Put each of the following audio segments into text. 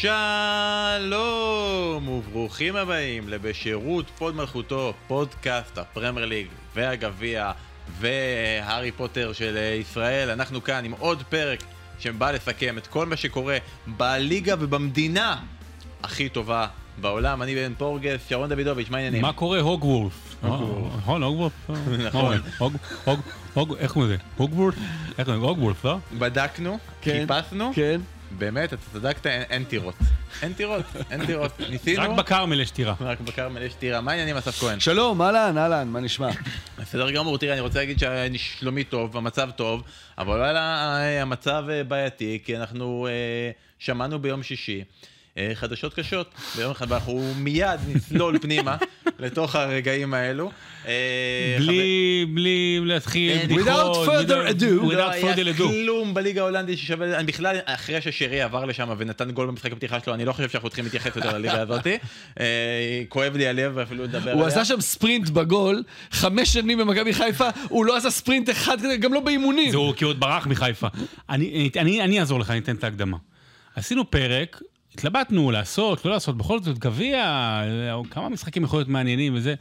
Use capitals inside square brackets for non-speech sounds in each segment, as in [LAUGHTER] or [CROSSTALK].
שלום וברוכים הבאים לבשירות הוד מלכותו, פודקאסט הפרמייר ליג והגביע והארי פוטר של ישראל. אנחנו כאן עם עוד פרק שבא לסכם את כל מה שקורה בליגה ובמדינה הכי טובה בעולם. אני בן פורגס, שרון דוידוביץ', מה העניינים? מה קורה הוגוורף? נכון, הוגוורף? נכון. איך קוראים לזה? הוגוורף? איך קוראים לזה? הוגוורף, לא? בדקנו, כן, חיפשנו, כן. באמת, אתה צדקת, אין- אין טירות. אין טירות, אין טירות. [LAUGHS] ניסינו, רק בכרמל יש טירה. רק בכרמל יש טירה. מה העניינים, אסף כהן? שלום, אהלן, אהלן, מה נשמע? [COUGHS] בסדר גמור, תראה, אני רוצה להגיד ששלומי טוב, המצב טוב, אבל וואלה, המצב אה, בעייתי, כי אנחנו אה, שמענו ביום שישי חדשות קשות ביום אחד, ואנחנו מיד נצלול פנימה [LAUGHS] לתוך הרגעים האלו. אה, בלי, בלי להתחיל בדיחות. Without further ado. לא without היה further ado. כלום בליגה ההולנדית ששווה, אני בכלל, אחרי ששרי עבר לשם ונתן גול במשחק הפתיחה שלו, אני לא חושב שאנחנו צריכים להתייחס יותר לליגה [LAUGHS] הזאת. אה, כואב לי הלב אפילו לדבר הוא עליה. עשה שם ספרינט בגול, חמש שנים במכבי חיפה, הוא לא עשה ספרינט אחד כזה, גם לא באימונים. זהו, כי הוא עוד ברח מחיפה. אני, אני, אני אעזור לך, אני אתן את ההקדמה. עשינו פרק, התלבטנו לעשות, לא לעשות, בכל זאת גביע, כמה משחקים יכולים להיות מעניינים וזה.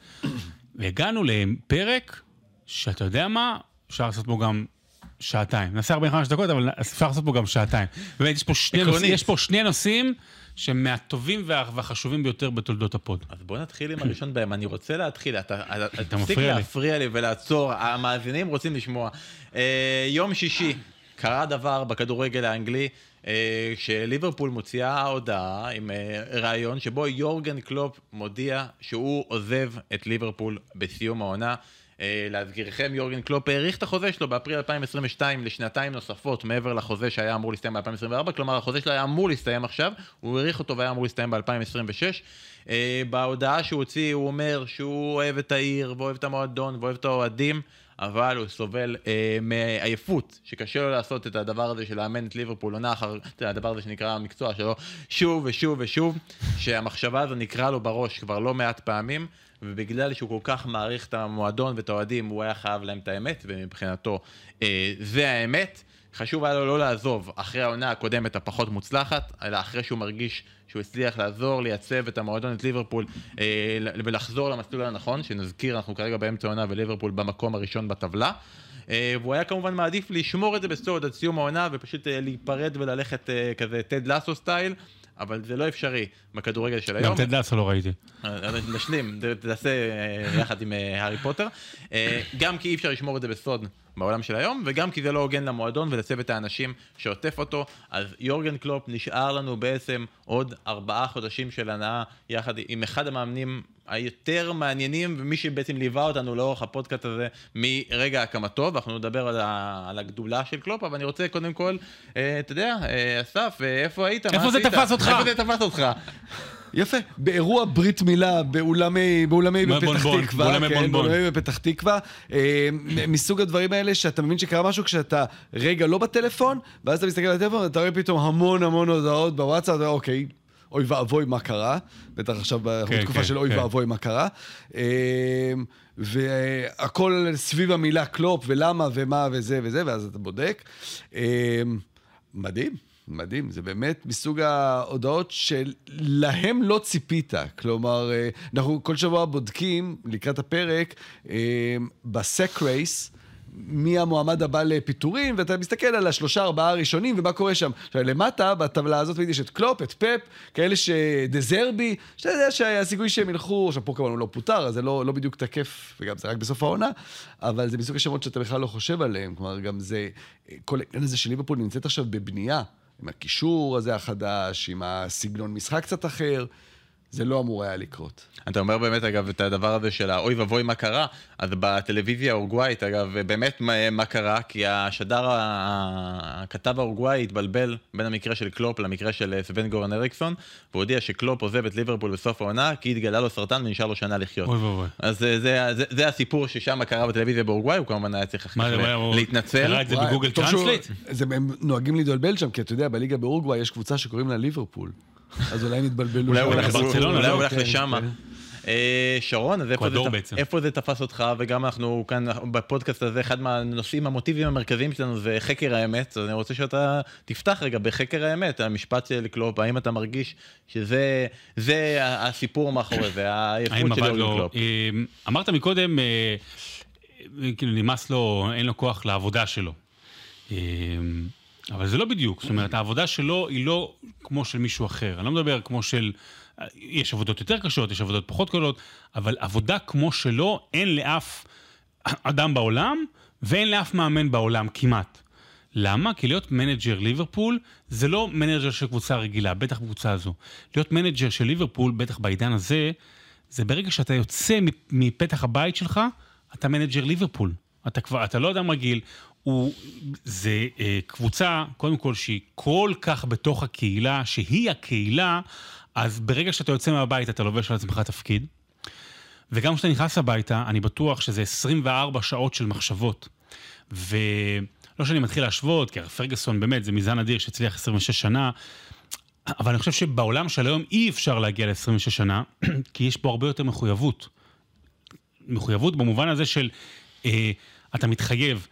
והגענו לפרק שאתה יודע מה, אפשר לעשות בו גם שעתיים. נעשה 45 דקות, אבל אפשר לעשות בו גם שעתיים. באמת, יש פה שני. נושאים, יש פה שני נושאים שהם מהטובים וה- והחשובים ביותר בתולדות ה pod. אז בוא נתחיל עם הראשון בהם, אני רוצה להתחיל, אתה, אתה, אתה תפסיק מפריע לי. להפריע לי ולעצור, המאזינים רוצים לשמוע. אה, יום שישי, קרה דבר בכדורגל האנגלי, אה, שליברפול מוציאה הודעה עם אה, ראיון שבו יורגן קלופ מודיע שהוא עוזב את ליברפול בסיום העונה. אה, להזכירכם, יורגן קלופ האריך את החוזה שלו באפריל 2022 לשנתיים נוספות מעבר לחוזה שהיה אמור להסתיים ב-2024, כלומר החוזה שלו היה אמור להסתיים עכשיו, הוא האריך אותו והיה אמור להסתיים ב-2026. אה, בהודעה שהוא הוציא הוא אומר שהוא אוהב את העיר ואוהב את המועדון ואוהב את האוהדים, אבל הוא סובל אה, מעייפות, שקשה לו לעשות את הדבר הזה של לאמן את ליברפול עונה אחר, הדבר הזה שנקרא המקצוע שלו, שוב ושוב ושוב, שהמחשבה הזו נקרא לו בראש כבר לא מעט פעמים, ובגלל שהוא כל כך מעריך את המועדון ואת האוהדים, הוא היה חייב להם את האמת, ומבחינתו אה, זה האמת. חשוב היה לו לא לעזוב אחרי העונה הקודמת הפחות מוצלחת, אלא אחרי שהוא מרגיש שהוא הצליח לעזור, לייצב את המועדון, את ליברפול, אה, ולחזור למסלול הנכון, שנזכיר, אנחנו כרגע באמצע העונה וליברפול במקום הראשון בטבלה. אה, והוא היה כמובן מעדיף לשמור את זה בסוד עד סיום העונה ופשוט אה, להיפרד וללכת אה, כזה טד לסו סטייל, אבל זה לא אפשרי בכדורגל של היום. גם טד לאסו לא ראיתי. אה, נשלים, ת- תעשה אה, יחד עם אה, הארי פוטר. אה, גם כי אי אפשר לשמור את זה בסוד בעולם של היום, וגם כי זה לא הוגן למועדון ולצוות האנשים שעוטף אותו. אז יורגן קלופ נשאר לנו בעצם עוד ארבעה חודשים של הנאה, יחד עם אחד המאמנים היותר מעניינים, ומי שבעצם ליווה אותנו לאורך הפודקאסט הזה מרגע הקמתו, ואנחנו נדבר על, ה, על הגדולה של קלופ, אבל אני רוצה קודם כל, אה, אתה יודע, אה, אסף, אה, איפה היית? איפה זה? תפס אותך? איפה זה תפס אותך? יפה, באירוע ברית מילה באולמי, באולמי בפתח תקווה, באולמי כן, בונבון. באולמי בפתח תקווה, אה, מסוג הדברים האלה שאתה מבין שקרה משהו כשאתה רגע לא בטלפון, ואז אתה מסתכל על הטלפון ואתה רואה פתאום המון המון הודעות בוואטסאפ, אתה אומר, אוקיי. אוי ואבוי מה קרה, בטח עכשיו אנחנו כן, בתקופה כן, של אוי כן. ואבוי מה קרה. אה, והכל סביב המילה קלופ ולמה ומה וזה וזה, ואז אתה בודק. אה, מדהים, מדהים, זה באמת מסוג ההודעות שלהם לא ציפית. כלומר, אה, אנחנו כל שבוע בודקים לקראת הפרק אה, ב sack race. מי המועמד הבא לפיטורים, ואתה מסתכל על השלושה ארבעה הראשונים ומה קורה שם. עכשיו, למטה, בטבלה הזאת, יש את קלופ, את פפ, כאלה שדזרבי, שאתה יודע שהסיכוי שהם ילכו, עכשיו פה כמובן הוא לא פוטר, אז זה לא, לא בדיוק תקף, וגם זה רק בסוף העונה, אבל זה מסוג השמות שאתה בכלל לא חושב עליהם. כלומר, גם זה, כל העניין הזה של ליברפול נמצאת עכשיו בבנייה, עם הקישור הזה החדש, עם הסגנון משחק קצת אחר. זה לא אמור היה לקרות. אתה אומר באמת, אגב, את הדבר הזה של האוי ואבוי מה קרה, אז בטלוויזיה האורוגוואית, אגב, באמת מה, מה קרה, כי השדר, הכתב האורוגוואי התבלבל בין המקרה של קלופ למקרה של אה, סוון גורן אריקסון, והוא הודיע שקלופ עוזב את ליברפול בסוף העונה, כי התגלה לו סרטן ונשאר לו שנה לחיות. אוי ואבוי. אז אה, זה, זה, זה הסיפור ששם קרה בטלוויזיה באורוגוואי, הוא כמובן היה צריך מה, הוא- הוא- להתנצל. קרא את זה בגוגל? זה, הם נוהגים להתבלבל שם, כי אתה יודע, בליגה באורוגוואי יש קבוצה שקוראים לה ליברפול. אז אולי הם התבלבלו. אולי הוא. הולך- ברצלונה, אולי לא? הוא הולך כן, לשם. כן. אה, שרון, אז איפה זה. איפה זה תפס אותך, וגם אנחנו כאן בפודקאסט הזה, אחד מהנושאים, המוטיבים המרכזיים שלנו זה חקר האמת, אז אני רוצה שאתה תפתח רגע בחקר האמת, המשפט של קלופ, האם אתה מרגיש שזה זה הסיפור מאחורי זה, העייפות של לו... קלופ. אה, אמרת מקודם, אה, כאילו נמאס לו, אין לו כוח לעבודה שלו. אבל זה לא בדיוק, זאת אומרת, העבודה שלו היא לא כמו של מישהו אחר. אני לא מדבר כמו של... יש עבודות יותר קשות, יש עבודות פחות קלות, אבל עבודה כמו שלו אין לאף אדם בעולם, ואין לאף מאמן בעולם כמעט. למה? כי להיות מנג'ר ליברפול זה לא מנג'ר של קבוצה רגילה, בטח בקבוצה הזו. להיות מנג'ר של ליברפול, בטח בעידן הזה, זה ברגע שאתה יוצא מפתח הבית שלך, אתה מנג'ר ליברפול. אתה כבר, אתה לא אדם רגיל, הוא, זה אה, קבוצה, קודם כל, שהיא כל כך בתוך הקהילה, שהיא הקהילה, אז ברגע שאתה יוצא מהבית אתה לובש על עצמך תפקיד. וגם כשאתה נכנס הביתה, אני בטוח שזה 24 שעות של מחשבות. ולא שאני מתחיל להשוות, כי פרגוסון באמת זה מזן אדיר שהצליח 26 שנה, אבל אני חושב שבעולם של היום אי אפשר להגיע ל-26 שנה, [CLEARS THROAT] כי יש פה הרבה יותר מחויבות. מחויבות במובן הזה של אתה מתחייב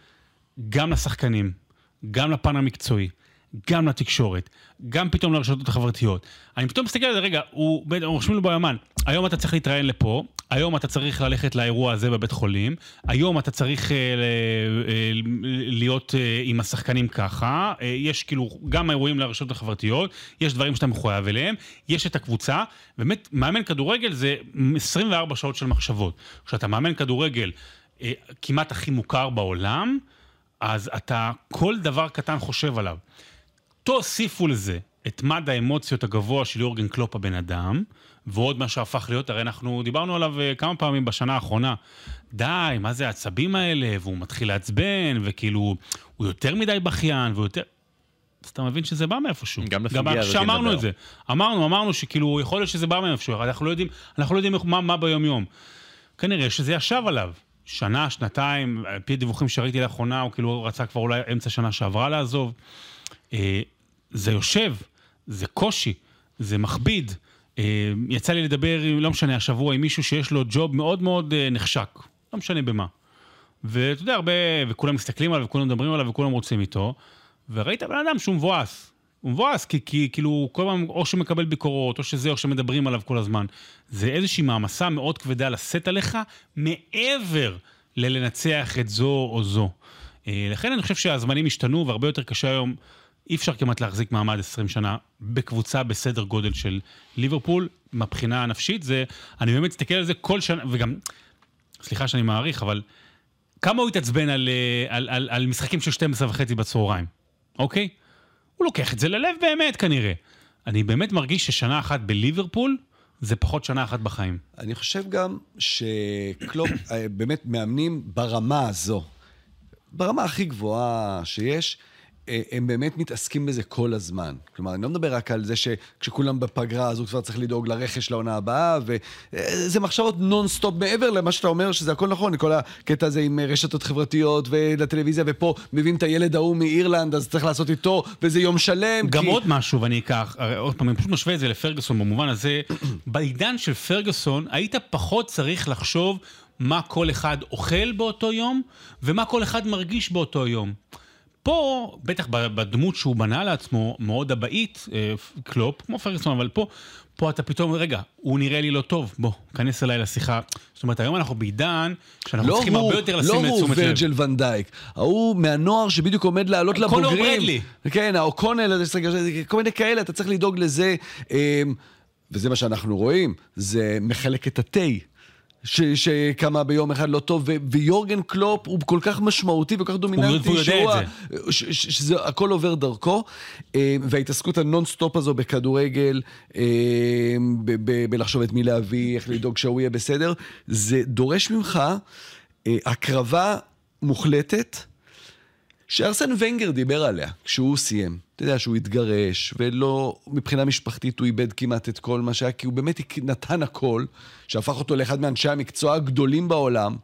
גם לשחקנים, גם לפן המקצועי, גם לתקשורת, גם פתאום לרשתות החברתיות. אני פתאום מסתכל על זה, רגע, הוא, רושמים לו ביומן, היום אתה צריך להתראיין לפה, היום אתה צריך ללכת לאירוע הזה בבית חולים, היום אתה צריך אה, ל- אה, להיות אה, עם השחקנים ככה, אה, יש כאילו גם האירועים לרשתות החברתיות, יש דברים שאתה מחויב אליהם, יש את הקבוצה, באמת, מאמן כדורגל זה 24 שעות של מחשבות. כשאתה מאמן כדורגל אה, כמעט הכי מוכר בעולם, אז אתה כל דבר קטן חושב עליו. תוסיפו לזה את מד האמוציות הגבוה של יורגן קלופ הבן אדם, ועוד מה שהפך להיות, הרי אנחנו דיברנו עליו אה, כמה פעמים בשנה האחרונה. די, מה זה העצבים האלה? והוא מתחיל לעצבן, וכאילו, הוא יותר מדי בכיין, והוא יותר... אז אתה מבין שזה בא מאיפשהו. גם גם הזאת שאמרנו. את זה. אמרנו, אמרנו שכאילו, יכול להיות שזה בא מאיפשהו, אנחנו לא יודעים, אנחנו לא יודעים מה, מה ביום-יום. כנראה שזה ישב עליו. שנה, שנתיים, על פי הדיווחים שראיתי לאחרונה, הוא כאילו רצה כבר אולי אמצע שנה שעברה לעזוב. אה, זה יושב, זה קושי, זה מכביד. אה, יצא לי לדבר, לא משנה, השבוע עם מישהו שיש לו ג'וב מאוד מאוד אה, נחשק, לא משנה במה. ואתה יודע, הרבה, וכולם מסתכלים עליו, וכולם מדברים עליו, וכולם רוצים איתו, וראית בן אדם שהוא מבואס. הוא מבואס, כי, כי כאילו, כל פעם, או שהוא מקבל ביקורות, או שזה, או שמדברים עליו כל הזמן. זה איזושהי מעמסה מאוד כבדה לשאת עליך, מעבר ללנצח את זו או זו. אה, לכן אני חושב שהזמנים השתנו, והרבה יותר קשה היום, אי אפשר כמעט להחזיק מעמד 20 שנה בקבוצה בסדר גודל של ליברפול, מהבחינה הנפשית, זה, אני באמת מסתכל על זה כל שנה, וגם, סליחה שאני מאריך, אבל כמה הוא התעצבן על, אה, על, על, על משחקים של 12 וחצי בצהריים, אוקיי? הוא לוקח את זה ללב באמת כנראה. אני באמת מרגיש ששנה אחת בליברפול זה פחות שנה אחת בחיים. אני חושב גם שקלופ, אה, באמת מאמנים ברמה הזו, ברמה הכי גבוהה שיש, הם באמת מתעסקים בזה כל הזמן. כלומר, אני לא מדבר רק על זה שכשכולם בפגרה, אז הוא כבר צריך לדאוג לרכש לעונה הבאה, וזה מחשבות נונסטופ מעבר למה שאתה אומר, שזה הכל נכון, כל הקטע הזה עם רשתות חברתיות ולטלוויזיה, ופה מביאים את הילד ההוא מאירלנד, אז צריך לעשות איתו, וזה יום שלם. גם כי... עוד משהו, ואני אקח, הרי עוד פעם, אני פשוט משווה את זה לפרגוסון במובן הזה, [CLEARS THROAT] בעידן של פרגוסון, היית פחות צריך לחשוב מה כל אחד אוכל באותו יום, ומה כל אחד מרגיש באותו יום. פה, בטח בדמות שהוא בנה לעצמו, מאוד אבאית, אה, קלופ, כמו פרגוסון, אבל פה, פה אתה פתאום, רגע, הוא נראה לי לא טוב, בוא, כנס אליי לשיחה. זאת אומרת, היום אנחנו בעידן שאנחנו לא צריכים הוא, הרבה יותר לא לשים את הוא תשומת לב. ורג'ל ונדייק, ההוא מהנוער שבדיוק עומד לעלות קונור לבוגרים. ברדלי. כן, האוקונל, כל מיני כאלה, אתה צריך לדאוג לזה. אמ, וזה מה שאנחנו רואים, זה מחלק את התה. ש- שקמה ביום אחד לא טוב, ו- ויורגן קלופ הוא כל כך משמעותי וכל כך דומיננטי, יודע שהוא את ה- ש- ש- שזה הכל עובר דרכו, אה, וההתעסקות הנונסטופ הזו בכדורגל, אה, ב- ב- בלחשוב את מי להביא, איך לדאוג שהוא יהיה בסדר, זה דורש ממך אה, הקרבה מוחלטת. שארסן ונגר דיבר עליה כשהוא סיים. אתה יודע שהוא התגרש, ולא, מבחינה משפחתית הוא איבד כמעט את כל מה שהיה, כי הוא באמת נתן הכל, שהפך אותו לאחד מאנשי המקצוע הגדולים בעולם,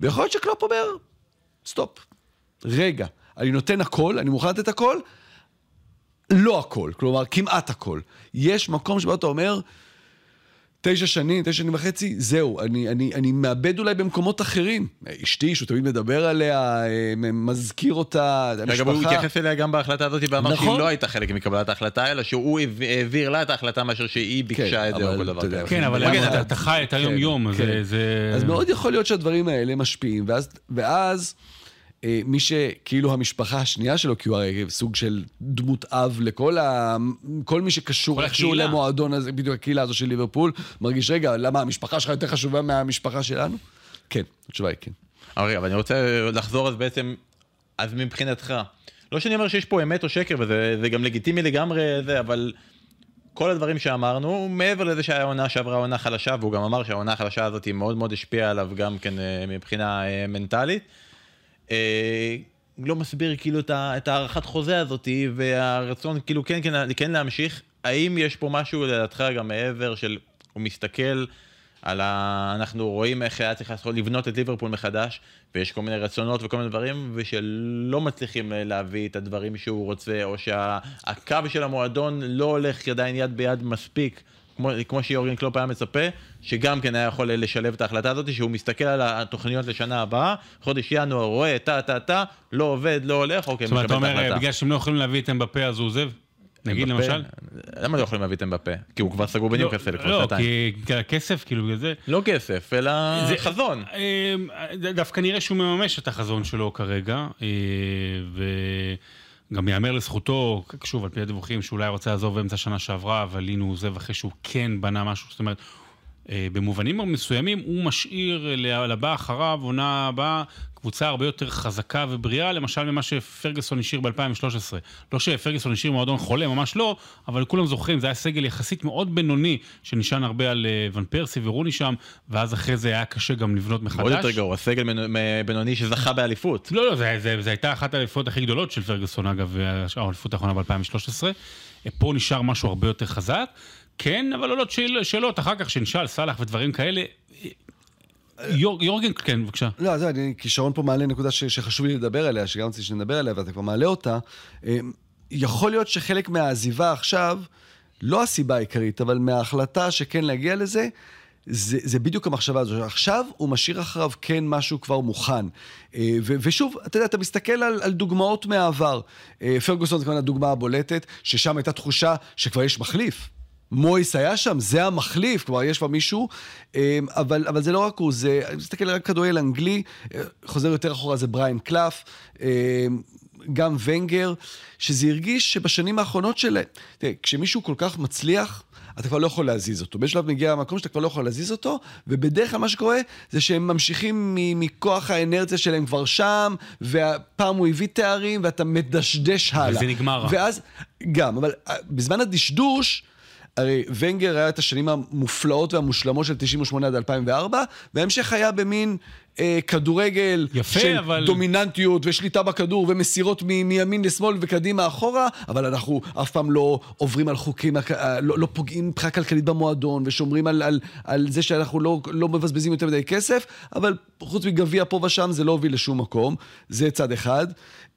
ויכול להיות שקלופ אומר, סטופ, רגע, אני נותן הכל, אני מוכן לתת הכל, לא הכל, כלומר, כמעט הכל. יש מקום שבו אתה אומר, תשע שנים, תשע שנים וחצי, זהו, אני, אני, אני מאבד אולי במקומות אחרים. אשתי, שהוא תמיד מדבר עליה, אה, מזכיר אותה, המשפחה. רגע, הוא התייחס אליה גם בהחלטה הזאת, ואמר נכון. שהיא לא הייתה חלק מקבלת ההחלטה, אלא שהוא העביר לה את ההחלטה מאשר שהיא ביקשה כן, את זה או כל דבר כזה. כן, אבל אתה, אתה חי את היום-יום, כן, זה, זה... אז מאוד יכול להיות שהדברים האלה משפיעים, ואז... ואז מי שכאילו המשפחה השנייה שלו, כי הוא הרי סוג של דמות אב לכל ה... כל מי שקשור איכשהו למועדון הזה, בדיוק הקהילה הזו של ליברפול, מרגיש, רגע, למה המשפחה שלך יותר חשובה מהמשפחה שלנו? כן, התשובה היא כן. אבל אני רוצה לחזור אז בעצם, אז מבחינתך, לא שאני אומר שיש פה אמת או שקר, וזה גם לגיטימי לגמרי, זה, אבל כל הדברים שאמרנו, מעבר לזה שהעונה שעברה עונה חלשה, והוא גם אמר שהעונה החלשה הזאת מאוד מאוד השפיעה עליו גם כן אה, מבחינה אה, מנטלית. אה, לא מסביר כאילו את הארכת חוזה הזאתי והרצון כאילו כן, כן, כן להמשיך. האם יש פה משהו לדעתך גם מעבר של, הוא מסתכל על ה... אנחנו רואים איך היה צריך לעשות, לבנות את ליברפול מחדש, ויש כל מיני רצונות וכל מיני דברים, ושלא מצליחים להביא את הדברים שהוא רוצה, או שהקו של המועדון לא הולך עדיין יד ביד מספיק. כמו, כמו שיורגן קלופ היה מצפה, שגם כן היה יכול לשלב את ההחלטה הזאת, שהוא מסתכל על התוכניות לשנה הבאה, חודש ינואר רואה טה טה טה, לא עובד, לא הולך, אוקיי, מקבל את ההחלטה. זאת אומרת, אתה אומר, בגלל שהם לא יכולים להביא את אמבפה אז הוא עוזב? נגיד למשל? למה לא יכולים להביא את אמבפה? כי הוא כבר סגור בניוקאסל כבר לא, שנתיים. לא, כי הכסף, כאילו בגלל זה. לא כסף, אלא חזון. אה, דווקא נראה שהוא מממש את החזון שלו כרגע, אה, גם ייאמר לזכותו, שוב, על פי הדיווחים, שאולי רוצה לעזוב באמצע שנה שעברה, אבל הנה הוא עוזב אחרי שהוא כן בנה משהו, זאת אומרת, במובנים מסוימים הוא משאיר לבא אחריו, עונה הבאה, קבוצה הרבה יותר חזקה ובריאה, למשל ממה שפרגוסון השאיר ב-2013. לא שפרגוסון השאיר מועדון חולה, ממש לא, אבל כולם זוכרים, זה היה סגל יחסית מאוד בינוני, שנשען הרבה על אה, ון פרסי ורוני שם, ואז אחרי זה היה קשה גם לבנות מחדש. עוד יותר גרוע, סגל בינוני שזכה באליפות. לא, לא, זו הייתה אחת האליפות הכי גדולות של פרגוסון, אגב, האליפות האחרונה ב-2013. פה נשאר משהו הרבה יותר חזק. כן, אבל עולות שאל, שאלות אחר כך שנשאל סאלח ודברים כאלה. יור, יורגן, כן, בבקשה. לא, זה, אני, כישרון פה מעלה נקודה ש, שחשוב לי לדבר עליה, שגם רציתי שנדבר עליה, ואתה כבר מעלה אותה. אמ, יכול להיות שחלק מהעזיבה עכשיו, לא הסיבה העיקרית, אבל מההחלטה שכן להגיע לזה, זה, זה בדיוק המחשבה הזו. עכשיו הוא משאיר אחריו כן משהו כבר מוכן. אה, ו, ושוב, אתה יודע, אתה מסתכל על, על דוגמאות מהעבר. אה, פרגוסון זה כמובן הדוגמה הבולטת, ששם הייתה תחושה שכבר יש מחליף. מויס היה שם, זה המחליף, כלומר יש כבר מישהו, אמ, אבל, אבל זה לא רק הוא, זה, אני מסתכל רק כדורגל אנגלי, אה, חוזר יותר אחורה זה בריין קלף, אמ, גם ונגר, שזה הרגיש שבשנים האחרונות שלהם, תראה, כשמישהו כל כך מצליח, אתה כבר לא יכול להזיז אותו. בשלב מגיע למקום שאתה כבר לא יכול להזיז אותו, ובדרך כלל מה שקורה זה שהם ממשיכים מכוח האנרציה שלהם כבר שם, ופעם הוא הביא תארים, ואתה מדשדש הלאה. וזה נגמר. ואז, גם, אבל אה, בזמן הדשדוש, הרי ונגר היה את השנים המופלאות והמושלמות של 98 עד 2004, וההמשך היה במין אה, כדורגל יפה, של אבל... דומיננטיות ושליטה בכדור ומסירות מ- מימין לשמאל וקדימה אחורה, אבל אנחנו אף פעם לא עוברים על חוקים, אה, לא, לא פוגעים מבחינה כלכלית במועדון ושומרים על, על, על זה שאנחנו לא, לא מבזבזים יותר מדי כסף, אבל חוץ מגביע פה ושם זה לא הוביל לשום מקום, זה צד אחד.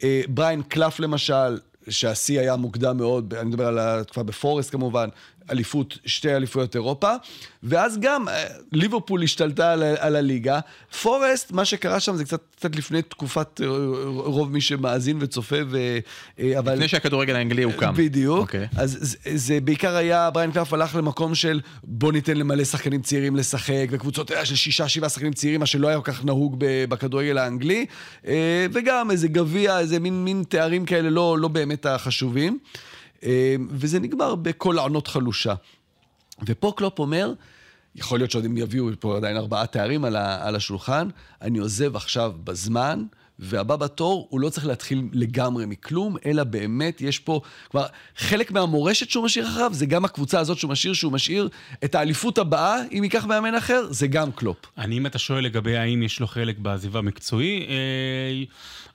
אה, בריין קלף למשל, שהשיא היה מוקדם מאוד, אני מדבר על התקופה בפורסט כמובן, אליפות, שתי אליפויות אירופה, ואז גם אה, ליברפול השתלטה על, על הליגה. פורסט, מה שקרה שם זה קצת, קצת לפני תקופת אה, רוב מי שמאזין וצופה, ו, אה, אבל... לפני שהכדורגל האנגלי הוקם. בדיוק. Okay. אוקיי. אז זה, זה בעיקר היה, בריין קלף הלך למקום של בוא ניתן למלא שחקנים צעירים לשחק, וקבוצות של שישה, שבעה שחקנים צעירים, מה שלא היה כל כך נהוג בכדורגל האנגלי, וגם איזה גביע, איזה מין, מין תארים כאלה לא, לא באמת החשובים. אמ, וזה נגמר בקול ענות חלושה. ופה קלופ אומר, יכול להיות שעוד הם יביאו פה עדיין ארבעה תארים על, על השולחן, אני עוזב עכשיו בזמן, והבא בתור, הוא לא צריך להתחיל לגמרי מכלום, אלא באמת יש פה, כלומר, חלק מהמורשת שהוא משאיר אחריו, זה גם הקבוצה הזאת שהוא משאיר, שהוא משאיר את האליפות הבאה, אם ייקח מאמן אחר, זה גם קלופ. אני, אם אתה שואל לגבי האם יש לו חלק בעזיבה מקצועי, אה...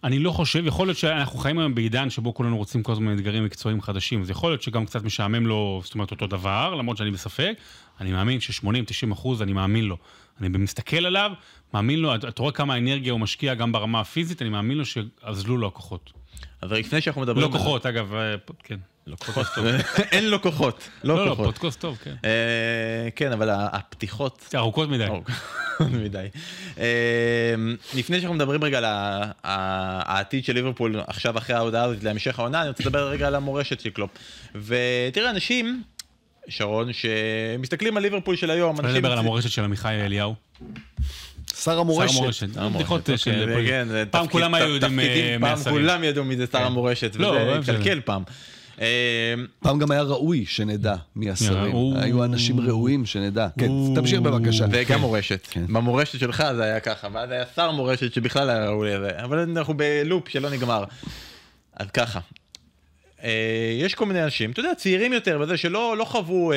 אני לא חושב, יכול להיות שאנחנו חיים היום בעידן שבו כולנו רוצים כל הזמן אתגרים מקצועיים חדשים, אז יכול להיות שגם קצת משעמם לו, זאת אומרת, אותו דבר, למרות שאני בספק. אני מאמין ש-80-90 אחוז, אני מאמין לו. אני מסתכל עליו, מאמין לו, אתה רואה כמה אנרגיה הוא משקיע גם ברמה הפיזית, אני מאמין לו שאזלו לו הכוחות. אז לפני שאנחנו מדברים... לא כוחות, אגב, אה, כן. לא כוחות. [LAUGHS] אין לו כוחות. לא, לא לא, כוחות. פודקאסט טוב, כן. אה, כן, אבל הפתיחות... ארוכות מדי. ארוכות [LAUGHS] מדי. אה, לפני שאנחנו מדברים רגע על העתיד של ליברפול עכשיו אחרי ההודעה הזאת להמשך העונה, אני רוצה לדבר רגע על המורשת של קלופ. ותראה, אנשים, שרון, שמסתכלים על ליברפול של היום, אנשים... לדבר על המורשת של עמיחי אליהו. שר המורשת. שר המורשת. בדיחות אוקיי, של... זה כן, זה פעם כולם היו יודעים תפקידים, אה, פעם. כולם ידעו מי זה שר כן. המורשת, לא, וזה לא. התקלקל פעם. אה, פעם גם היה ראוי שנדע מי השרים. היו אנשים ראויים שנדע. כן. תמשיך בבקשה. וגם מורשת. כן. במורשת שלך זה היה ככה, ואז היה שר מורשת שבכלל היה ראוי לזה, אבל אנחנו בלופ שלא נגמר. אז ככה, אה, יש כל מיני אנשים, אתה יודע, צעירים יותר, וזה שלא לא חוו אה,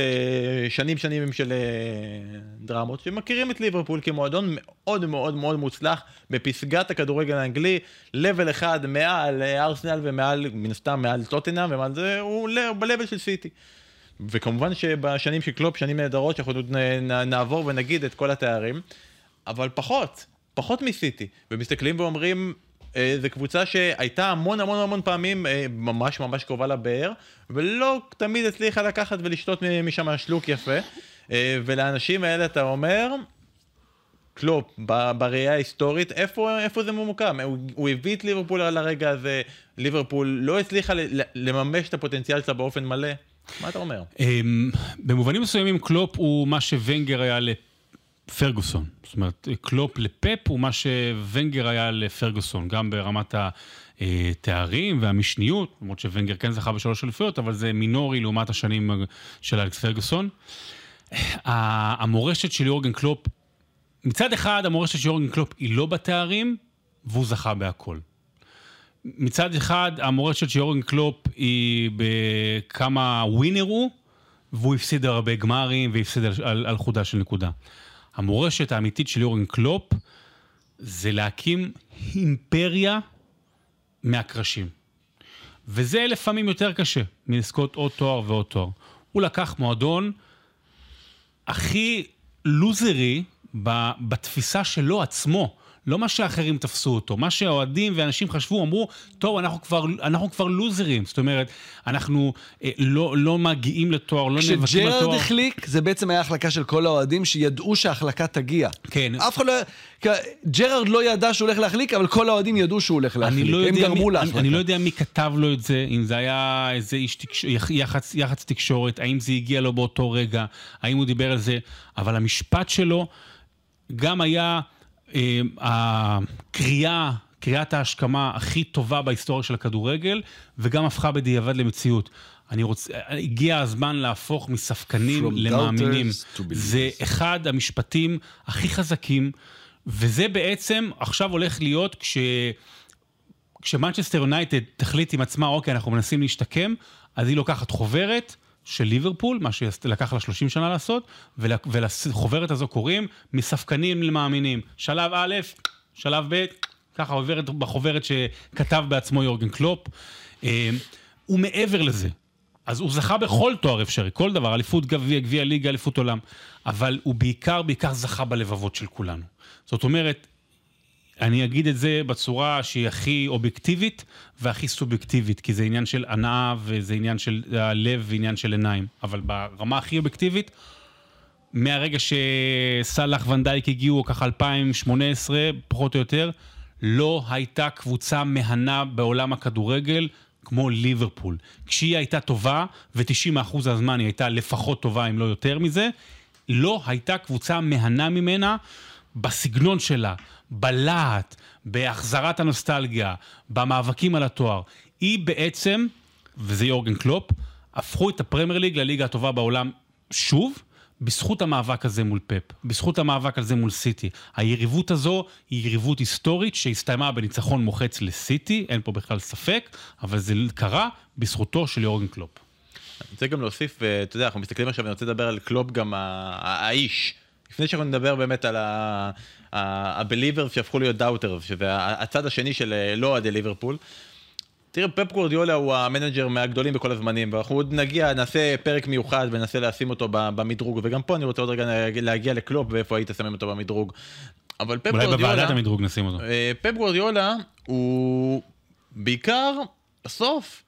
שנים שנים של אה, דרמות, שמכירים את ליברפול כמועדון מאוד מאוד מאוד מוצלח בפסגת הכדורגל האנגלי, לבל אחד מעל אה, ארסנל ומעל, מן הסתם מעל טוטנאם, ומעל זה, הוא ב level של סיטי. וכמובן שבשנים של קלופ, שנים נהדרות, שאנחנו נעבור ונגיד את כל התארים, אבל פחות, פחות מסיטי. ומסתכלים ואומרים, אה, זו קבוצה שהייתה המון המון המון פעמים אה, ממש ממש קרובה לבאר, ולא תמיד הצליחה לקחת ולשתות משם שלוק יפה. אה, ולאנשים האלה אתה אומר, קלופ, בראייה ההיסטורית, איפה, איפה זה ממוקם? הוא, הוא הביא את ליברפול על הרגע הזה, ליברפול לא הצליחה לממש את הפוטנציאל שלה באופן מלא. מה אתה אומר? אמ, במובנים מסוימים קלופ הוא מה שוונגר היה לפרגוסון. זאת אומרת, קלופ לפפ הוא מה שוונגר היה לפרגוסון, גם ברמת התארים והמשניות, למרות שוונגר כן זכה בשלוש אליפויות, אבל זה מינורי לעומת השנים של אלכס פרגוסון. המורשת של יורגן קלופ, מצד אחד המורשת של יורגן קלופ היא לא בתארים, והוא זכה בהכל. מצד אחד, המורשת של יורגן קלופ היא בכמה ווינר הוא, והוא הפסיד הרבה גמרים והפסיד על, על, על חודה של נקודה. המורשת האמיתית של יורגן קלופ זה להקים אימפריה מהקרשים. וזה לפעמים יותר קשה מלזכות עוד תואר ועוד תואר. הוא לקח מועדון הכי לוזרי בתפיסה שלו עצמו. לא מה שאחרים תפסו אותו, מה שהאוהדים ואנשים חשבו, אמרו, טוב, אנחנו כבר, אנחנו כבר לוזרים. זאת אומרת, אנחנו אה, לא, לא מגיעים לתואר, לא נאבקים כשג'רארד לתואר. החליק, זה בעצם היה החלקה של כל האוהדים שידעו שההחלקה תגיע. כן. אף אחד לא... ג'רארד לא ידע שהוא הולך להחליק, אבל כל האוהדים ידעו שהוא הולך להחליק. לא, הם גרמו מי, להחלקה. אני, אני לא יודע מי כתב לו את זה, אם זה היה איזה איש תקש... יח- יח"צ, יח"צ תקשורת, האם זה הגיע לו באותו רגע, האם הוא דיבר על זה, אבל המשפט שלו גם היה הקריאה, קריאת ההשכמה הכי טובה בהיסטוריה של הכדורגל, וגם הפכה בדיעבד למציאות. אני רוצה, הגיע הזמן להפוך מספקנים למאמינים. זה אחד המשפטים הכי חזקים, וזה בעצם עכשיו הולך להיות כש... כשמנצ'סטר יונייטד תחליט עם עצמה, אוקיי, אנחנו מנסים להשתקם, אז היא לוקחת חוברת של ליברפול, מה שלקח לה 30 שנה לעשות, ול- ולחוברת הזו קוראים מספקנים למאמינים. שלב א', שלב ב', ככה עוברת בחוברת שכתב בעצמו יורגן קלופ. אה, ומעבר לזה, אז הוא זכה בכל תואר אפשרי, כל דבר, אליפות גביע, גביע ליגה, אליפות עולם, אבל הוא בעיקר, בעיקר זכה בלבבות של כולנו. זאת אומרת, אני אגיד את זה בצורה שהיא הכי אובייקטיבית והכי סובייקטיבית, כי זה עניין של הנאה וזה עניין של הלב ועניין של עיניים. אבל ברמה הכי אובייקטיבית, מהרגע שסאלח ונדייק הגיעו, ככה 2018, פחות או יותר, לא הייתה קבוצה מהנה בעולם הכדורגל כמו ליברפול. כשהיא הייתה טובה, ו-90% הזמן היא הייתה לפחות טובה, אם לא יותר מזה, לא הייתה קבוצה מהנה ממנה בסגנון שלה, בלהט, בהחזרת הנוסטלגיה, במאבקים על התואר. היא בעצם, וזה יורגן קלופ, הפכו את הפרמייר ליג לליגה הטובה בעולם שוב, בזכות המאבק הזה מול פפ, בזכות המאבק הזה מול סיטי. היריבות הזו היא יריבות היסטורית שהסתיימה בניצחון מוחץ לסיטי, אין פה בכלל ספק, אבל זה קרה בזכותו של יורגן קלופ. אני רוצה גם להוסיף, אה, אתה יודע, אנחנו מסתכלים עכשיו, אני רוצה לדבר על קלופ גם האיש. לפני שאנחנו נדבר באמת על ה-believers שהפכו להיות doubters, שזה הצד השני של אה, לא אוהדי ליברפול. תראה, פפ גורדיולה הוא המנג'ר מהגדולים בכל הזמנים, ואנחנו עוד נגיע, נעשה פרק מיוחד וננסה לשים אותו במדרוג, וגם פה אני רוצה עוד רגע להגיע לקלופ ואיפה היית שמים אותו במדרוג. אבל פפ אולי גורדיולה... בוועדת המדרוג נשים אותו. אה, פפ גורדיולה הוא בעיקר בסוף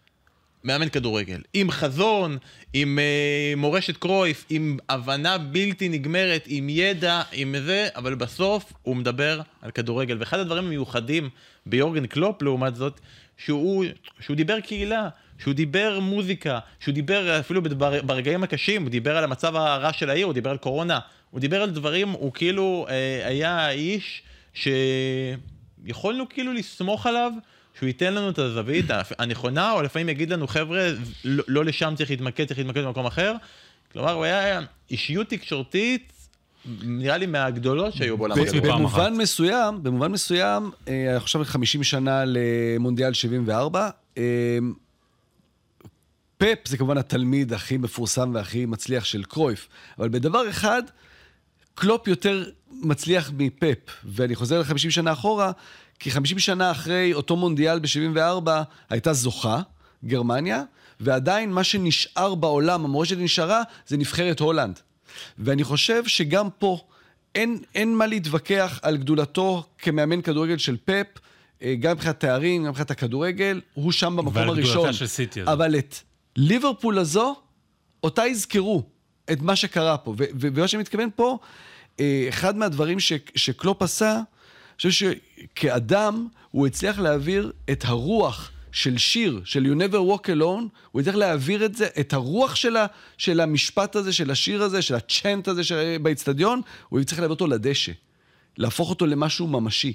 מאמן כדורגל. עם חזון, עם אה, מורשת קרויף, עם הבנה בלתי נגמרת, עם ידע, עם זה, אבל בסוף הוא מדבר על כדורגל. ואחד הדברים המיוחדים ביורגן קלופ, לעומת זאת, שהוא, שהוא דיבר קהילה, שהוא דיבר מוזיקה, שהוא דיבר אפילו בר, ברגעים הקשים, הוא דיבר על המצב הרע של העיר, הוא דיבר על קורונה, הוא דיבר על דברים, הוא כאילו אה, היה האיש שיכולנו כאילו לסמוך עליו. שהוא ייתן לנו את הזווית [COUGHS] הנכונה, או לפעמים יגיד לנו, חבר'ה, לא, לא לשם צריך להתמקד, צריך להתמקד במקום אחר. כלומר, הוא היה אישיות תקשורתית, נראה לי מהגדולות שהיו בעולם הכדורגל. במובן מסוים, במובן מסוים, אה, אני חושב 50 שנה למונדיאל 74, אה, פפ זה כמובן התלמיד הכי מפורסם והכי מצליח של קרויף, אבל בדבר אחד, קלופ יותר מצליח מפפ, ואני חוזר ל-50 שנה אחורה, כי 50 שנה אחרי אותו מונדיאל ב-74 הייתה זוכה, גרמניה, ועדיין מה שנשאר בעולם, המורשת נשארה, זה נבחרת הולנד. ואני חושב שגם פה אין, אין מה להתווכח על גדולתו כמאמן כדורגל של פפ, אה, גם מבחינת תארים, גם מבחינת הכדורגל, הוא שם במקום הראשון. סיטי. אבל את ליברפול הזו, אותה יזכרו, את מה שקרה פה. ומה שאני מתכוון פה, אה, אחד מהדברים ש, שקלופ עשה, חושב שכאדם, הוא הצליח להעביר את הרוח של שיר, של You Never Walk Alone, הוא הצליח להעביר את זה, את הרוח של, ה, של המשפט הזה, של השיר הזה, של הצ'נט הזה באיצטדיון, הוא הצליח להעביר אותו לדשא. להפוך אותו למשהו ממשי.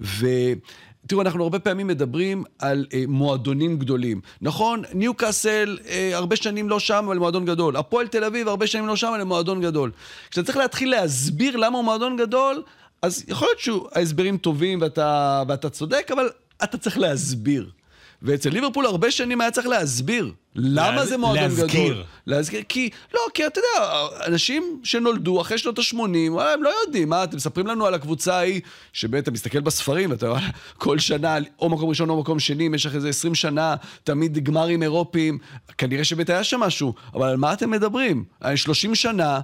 ותראו, אנחנו הרבה פעמים מדברים על אה, מועדונים גדולים. נכון, ניו קאסל אה, הרבה שנים לא שם, אבל מועדון גדול. הפועל תל אביב הרבה שנים לא שם, אבל מועדון גדול. כשאתה צריך להתחיל להסביר למה הוא מועדון גדול, אז יכול להיות שההסברים טובים ואתה, ואתה צודק, אבל אתה צריך להסביר. ואצל ליברפול הרבה שנים היה צריך להסביר למה לה... זה מועדון להזכיר. גדול. להזכיר. כי, לא, כי אתה יודע, אנשים שנולדו אחרי שנות ה-80, הם לא יודעים, מה, אתם מספרים לנו על הקבוצה ההיא, שבאמת אתה מסתכל בספרים, אתה רואה, כל שנה, או מקום ראשון או מקום שני, במשך איזה 20 שנה, תמיד גמרים אירופיים, כנראה שבאמת היה שם משהו, אבל על מה אתם מדברים? 30 שנה,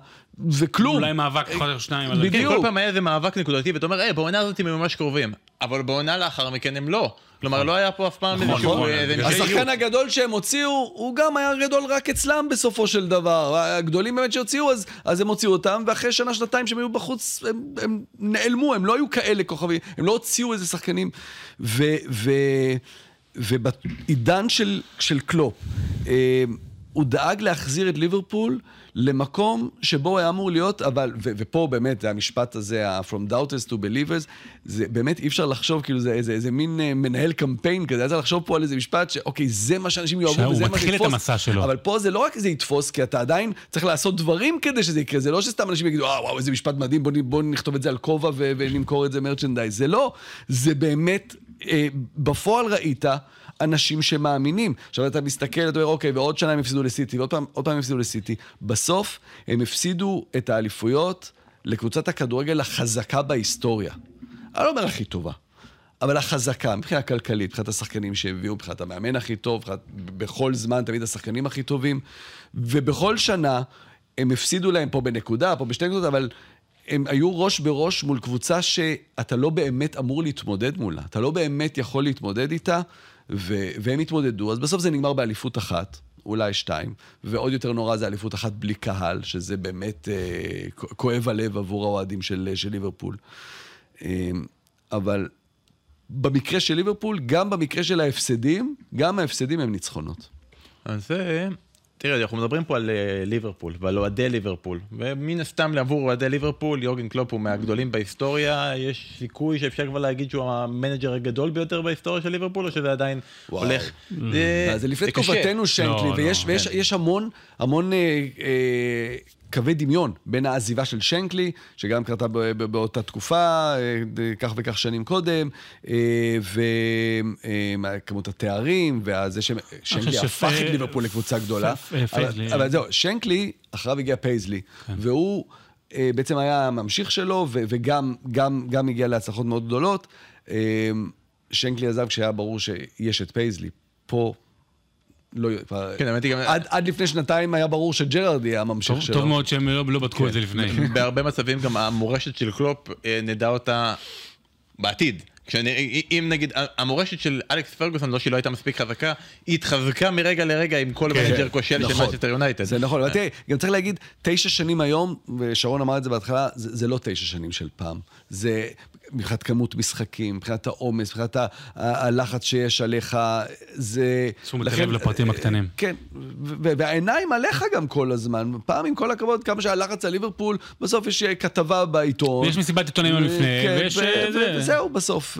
וכלום. אולי מאבק אחד או שניים. בדיוק. כן, כל פעם היה איזה מאבק נקודתי, ואתה אומר, היי, בעונה הזאת הם ממש קרובים. אבל בעונה לאחר מכן הם לא. כלומר. לא היה פה אף פעם נכון, איזשהו... נכון. השחקן הגדול שהם הוציאו, הוא גם היה גדול רק אצלם בסופו של דבר. הגדולים באמת שהוציאו, אז, אז הם הוציאו אותם, ואחרי שנה, שנתיים שהם היו בחוץ, הם, הם נעלמו, הם לא היו כאלה כוכבים, הם לא הוציאו איזה שחקנים. ובעידן של, של קלופ, אה, הוא דאג להחזיר את ליברפול למקום שבו היה אמור להיות, אבל, ו, ופה באמת, המשפט הזה, ה-From Doubters to Believers, זה באמת אי אפשר לחשוב, כאילו זה איזה, איזה מין אה, מנהל קמפיין כזה, צריך לחשוב פה על איזה משפט שאוקיי, זה מה שאנשים יאהבו וזה מה שיתפוס. שהוא מתחיל את המסע שלו. אבל פה זה לא רק זה יתפוס, כי אתה עדיין צריך לעשות דברים כדי שזה יקרה, זה לא שסתם אנשים יגידו, אה, וואו, איזה משפט מדהים, בוא, בוא נכתוב את זה על כובע ונמכור את זה merchandise. זה לא, זה באמת, אה, בפועל ראית, אנשים שמאמינים. עכשיו אתה מסתכל, אתה אומר, אוקיי, ועוד שנה הם הפסידו לסיטי, ועוד פעם, פעם הם הפסידו לסיטי. בסוף הם הפסידו את האליפויות לקבוצת הכדורגל החזקה בהיסטוריה. אני לא אומר הכי טובה, אבל החזקה, מבחינה כלכלית, מבחינת השחקנים שהביאו, מבחינת המאמן הכי טוב, מבחינת בכל זמן תמיד השחקנים הכי טובים, ובכל שנה הם הפסידו להם פה בנקודה, פה בשתי נקודות, אבל הם היו ראש בראש מול קבוצה שאתה לא באמת אמור להתמודד מולה. אתה לא באמת יכול להתמודד איתה, ו- והם התמודדו, אז בסוף זה נגמר באליפות אחת, אולי שתיים, ועוד יותר נורא זה אליפות אחת בלי קהל, שזה באמת אה, כואב הלב עבור האוהדים של, של ליברפול. אה, אבל במקרה של ליברפול, גם במקרה של ההפסדים, גם ההפסדים הם ניצחונות. אז זה... תראה, אנחנו מדברים פה על אה, ליברפול ועל אוהדי ליברפול, ומן הסתם עבור אוהדי ליברפול, יורגן קלופ הוא מהגדולים בהיסטוריה, יש סיכוי שאפשר כבר להגיד שהוא המנג'ר הגדול ביותר בהיסטוריה של ליברפול, או שזה עדיין וואו. הולך... זה, זה לפני תקופתנו שנקלי, לא, ויש לא, ויש, כן. המון, המון... אה, אה, קווי דמיון בין העזיבה של שנקלי, שגם קרתה באותה תקופה, אה, כך וכך שנים קודם, אה, וכמות התארים, וזה ששנקלי הפך את ליברפול לקבוצה גדולה. אבל זהו, שנקלי, אחריו הגיע פייזלי, כן. והוא אה, בעצם היה הממשיך שלו, וגם הגיע להצלחות מאוד גדולות. שנקלי עזב כשהיה ברור שיש את פייזלי. פה לא, כן, האמת היא גם... עד, עד לפני שנתיים היה ברור שג'רארד יהיה הממשיך שלו. טוב מאוד שהם לא, לא בדקו כן. את זה לפני. [LAUGHS] בהרבה מצבים גם המורשת של קלופ, אה, נדע אותה בעתיד. כשאני, אם נגיד, המורשת של אלכס פרגוסון, לא שהיא לא הייתה מספיק חזקה, היא התחזקה מרגע לרגע עם כל כן, מנג'ר כושל של נכון. מנצ'סטר יונייטד. זה נכון, אבל תראה, גם צריך להגיד, תשע שנים היום, ושרון אמר את זה בהתחלה, זה, זה לא תשע שנים של פעם. זה מבחינת כמות משחקים, מבחינת העומס, מבחינת ה- ה- הלחץ שיש עליך, זה... תשומת לב לפרטים הקטנים. כן, והעיניים עליך גם כל הזמן. פעם, עם כל הכבוד, כמה שהלחץ על ליברפול, בסוף יש אה, כתבה בעיתון. ויש מסיבת עיתונאים לפני, כן, ויש, אה, ו- זה. וזהו בסוף.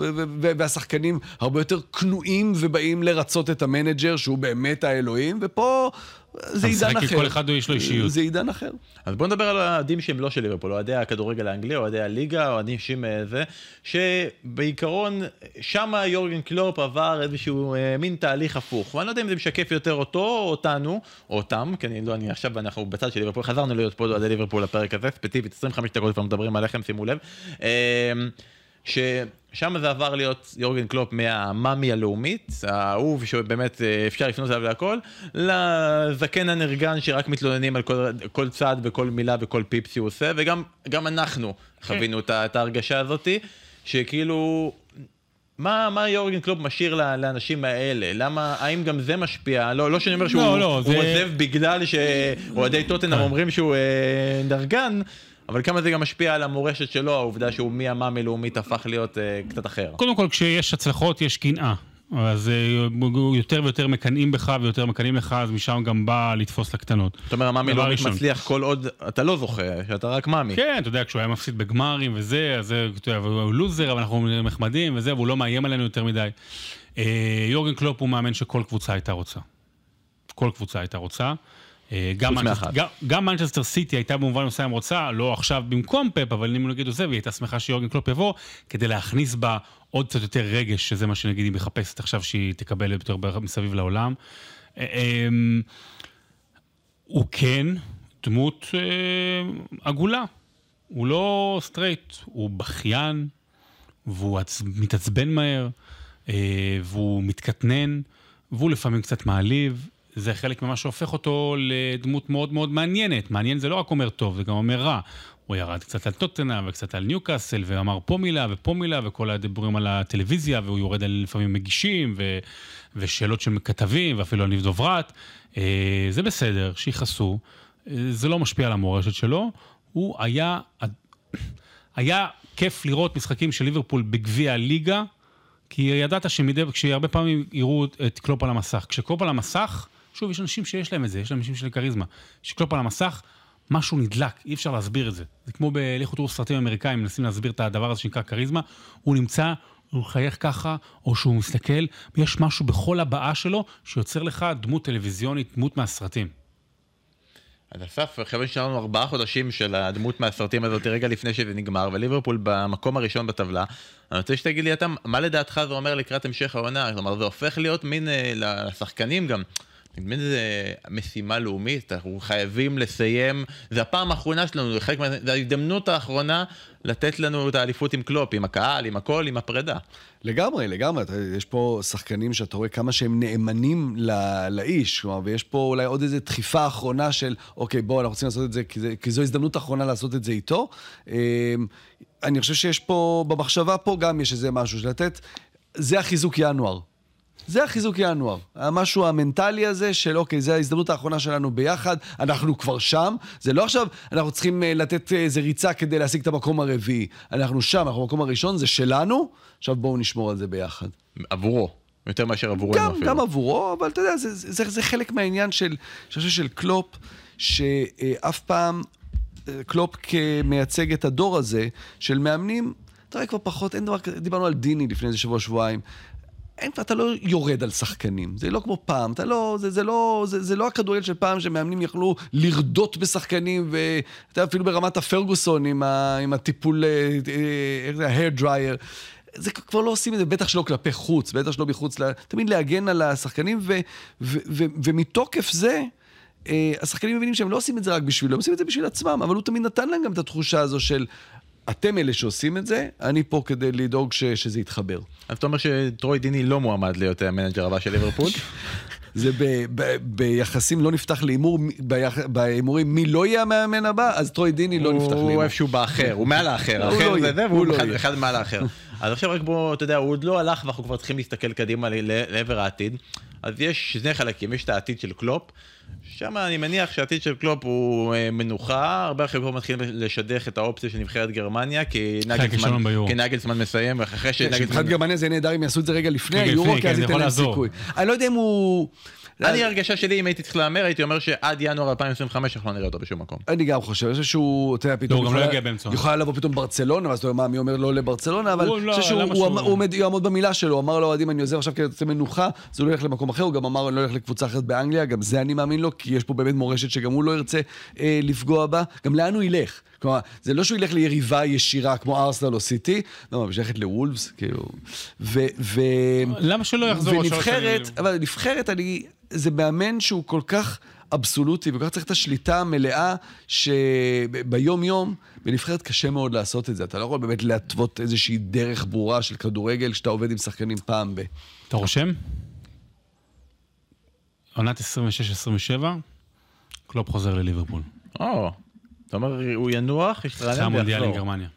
והשחקנים הרבה יותר כנועים ובאים לרצות את המנג'ר, שהוא באמת האלוהים, ופה זה עידן משחק, כי אחר. כל אחד יש לו אישיות. זה עידן אחר. אז בואו נדבר על האוהדים שהם לא של ליברפול, אוהדי הכדורגל האנגלי, אוהדי הליגה, אוהדים שהם אה, זה, שבעיקרון, שם יורגן קלופ עבר איזשהו אה, מין תהליך הפוך. ואני לא יודע אם זה משקף יותר אותו או אותנו, או אותם, כי אני לא, אני עכשיו, אנחנו בצד של ליברפול, חזרנו להיות פה אוהדי ליברפול לפרק הזה, ספציפית 25 דקות כבר מדברים עליכם, שימו לב. אה, ששם זה עבר להיות יורגן קלופ מהמאמי הלאומית, האהוב שבאמת אה, אפשר לפנות אליו להכל, לזקן הנרגן שרק מתלוננים על כל, כל צעד וכל מילה וכל פיפס שהוא עושה, וגם גם אנחנו חווינו את, את ההרגשה הזאתי, שכאילו... מה, מה יורגן קלופ משאיר לאנשים האלה? למה, האם גם זה משפיע? לא, לא שאני אומר שהוא לא, לא, הוא זה- עוזב בגלל שאוהדי טוטנאם כן. אומרים שהוא אה, נרגן, אבל כמה זה גם משפיע על המורשת שלו, העובדה שהוא מהמאמי לאומית הפך להיות אה, קצת אחר. קודם כל, כשיש הצלחות, יש קנאה. אז אה, יותר ויותר מקנאים בך ויותר מקנאים לך, אז משם גם בא לתפוס לקטנות. זאת אומרת, המאמי ראשון. מצליח כל עוד אתה לא זוכה, שאתה רק מאמי. כן, אתה יודע, כשהוא היה מפסיד בגמרים וזה, אז הוא לוזר, אבל אנחנו נחמדים וזה, והוא לא מאיים עלינו יותר מדי. אה, יורגן קלופ הוא מאמן שכל קבוצה הייתה רוצה. כל קבוצה הייתה רוצה. אה, גם מנצ'סטר- מאחת. גם- גם מנצ'סטר סיטי הייתה במובן מסוים רוצה, לא עכשיו במקום פפ, אבל אם נגיד עוזב, היא הייתה שמחה שיורגן קלופ יבוא, כדי להכניס בה עוד קצת יותר רגש, שזה מה שנגיד היא מחפשת עכשיו שהיא תקבל יותר מסביב לעולם. אה, אה, הוא כן דמות אה, עגולה. הוא לא סטרייט, הוא בכיין, והוא עצ... מתעצבן מהר, והוא מתקטנן, והוא לפעמים קצת מעליב. זה חלק ממה שהופך אותו לדמות מאוד מאוד מעניינת. מעניין זה לא רק אומר טוב, זה גם אומר רע. הוא ירד קצת על טוטנה וקצת על ניוקאסל, ואמר פה מילה ופה מילה, וכל הדיבורים על הטלוויזיה, והוא יורד על לפעמים מגישים, ו... ושאלות של כתבים, ואפילו על ניב דוברת. אה, זה בסדר, שיכעסו. אה, זה לא משפיע על המורשת שלו. הוא היה... [COUGHS] היה כיף לראות משחקים של ליברפול בגביע הליגה, כי ידעת שמדי, כשהרבה פעמים יראו את קלופ על המסך. כשקלופ על המסך, שוב, יש אנשים שיש להם את זה, יש אנשים של כריזמה. כשקלופ על המסך, משהו נדלק, אי אפשר להסביר את זה. זה כמו בלכו תראו סרטים אמריקאים, מנסים להסביר את הדבר הזה שנקרא כריזמה, הוא נמצא, הוא מחייך ככה, או שהוא מסתכל, ויש משהו בכל הבעה שלו שיוצר לך דמות טלוויזיונית, דמות מהסרטים. אז אסף, חבר'ה שלנו ארבעה חודשים של הדמות מהסרטים הזאת רגע לפני שזה נגמר, וליברפול במקום הראשון בטבלה. אני רוצה שתגיד לי אתה, מה לדעתך זה אומר לקראת המשך העונה? כלומר, זה הופך להיות מין, אה, לשחקנים גם, מין איזה משימה לאומית, אנחנו חייבים לסיים, זה הפעם האחרונה שלנו, זה חלק מה... זה ההזדמנות האחרונה לתת לנו את האליפות עם קלופ, עם הקהל, עם הכל, עם הפרידה. לגמרי, לגמרי. יש פה שחקנים שאתה רואה כמה שהם נאמנים ל- לאיש. כלומר, ויש פה אולי עוד איזו דחיפה אחרונה של, אוקיי, בואו, אנחנו רוצים לעשות את זה, כי, זה, כי זו הזדמנות אחרונה לעשות את זה איתו. אמ, אני חושב שיש פה, במחשבה פה גם יש איזה משהו של לתת, זה החיזוק ינואר. זה החיזוק ינואר. המשהו המנטלי הזה של אוקיי, זו ההזדמנות האחרונה שלנו ביחד, אנחנו כבר שם. זה לא עכשיו, אנחנו צריכים אה, לתת איזה ריצה כדי להשיג את המקום הרביעי. אנחנו שם, אנחנו במקום הראשון, זה שלנו, עכשיו בואו נשמור על זה ביחד. עבורו, יותר מאשר עבורנו גם, אפילו. גם עבורו, אבל אתה יודע, זה, זה, זה, זה חלק מהעניין של, חושב של קלופ, שאף פעם אה, קלופ כמייצג את הדור הזה של מאמנים, אתה רואה כבר פחות, אין דבר כזה, דיברנו על דיני לפני איזה שבוע-שבועיים. אין, אתה לא יורד על שחקנים, זה לא כמו פעם, אתה לא, זה, זה לא, זה, זה לא הכדורגל של פעם שמאמנים יכלו לרדות בשחקנים, ואתה יודע, אפילו ברמת הפרגוסון עם, ה, עם הטיפול, אה, אה, איך זה, ה-hair dryer. זה כבר לא עושים את זה, בטח שלא כלפי חוץ, בטח שלא מחוץ. תמיד להגן על השחקנים, ו, ו, ו, ומתוקף זה, אה, השחקנים מבינים שהם לא עושים את זה רק בשבילו, הם עושים את זה בשביל עצמם, אבל הוא תמיד נתן להם גם את התחושה הזו של, אתם אלה שעושים את זה, אני פה כדי לדאוג ש, שזה יתחבר. אז אתה אומר שטרוי דיני לא מועמד להיות המנג'ר הבא של ליברפול? [LAUGHS] זה ב, ב, ביחסים לא נפתח להימור, בהימורים מי לא יהיה המאמן הבא, אז טרוי דיני לא נפתח הוא להימור. איפשהו באחר, הוא מעל האחר, [LAUGHS] הוא האחר לא זה זה, הוא והוא לא אחד- מעל האחר. אז עכשיו רק בוא, אתה יודע, הוא עוד לא הלך ואנחנו כבר צריכים להסתכל קדימה לעבר העתיד. אז יש שני חלקים, יש את העתיד של קלופ, שם אני מניח שהעתיד של קלופ הוא אה, מנוחה, הרבה אחרים כבר מתחילים לשדך את האופציה של נבחרת גרמניה, כי נגלסמן. כי נגלסמן מסיים, ואחרי כן, שנגלסמן... שמבחינת גרמניה זה נהדר אם יעשו את זה רגע לפני היורו, כי אז כן, ייתן להם. סיכוי. אני לא יודע אם הוא... אני הרגשה שלי, אם הייתי צריך להמר, הייתי אומר שעד ינואר 2025 אנחנו לא נראה אותו בשום מקום. אני גם חושב, אני חושב שהוא, אתה יודע, פתאום... הוא גם לא יגיע באמצע. יכולה לבוא פתאום ברצלונה, ואז אתה אומר, מה, מי אומר לא לברצלונה, אבל הוא אני לא, חושב שהוא יעמוד במילה שלו, הוא אמר לאוהדים, אני עוזב עכשיו כי אני יוצא מנוחה, אז הוא לא ילך למקום אחר, הוא גם אמר, אני לא הולך לקבוצה אחרת באנגליה, גם זה אני מאמין לו, כי יש פה באמת מורשת שגם הוא לא ירצה אה, לפגוע בה. גם לאן הוא ילך? כלומר, זה לא שהוא ילך ליריבה ישירה כמו ארסנל או סיטי, לא, הוא שייכת לוולפס, כאילו. ו... ו... למה שלא יחזור? ונבחרת, שנים? אבל נבחרת, אני, זה מאמן שהוא כל כך אבסולוטי, וכל כך צריך את השליטה המלאה, שביום-יום, בנבחרת קשה מאוד לעשות את זה. אתה לא יכול באמת להתוות איזושהי דרך ברורה של כדורגל, שאתה עובד עם שחקנים פעם ב... אתה רושם? עונת 26-27, קלופ חוזר לליברפול. או, אתה אומר, הוא ינוח, ישתרענן אחרי המונדיאל עם ויחזור. גרמניה.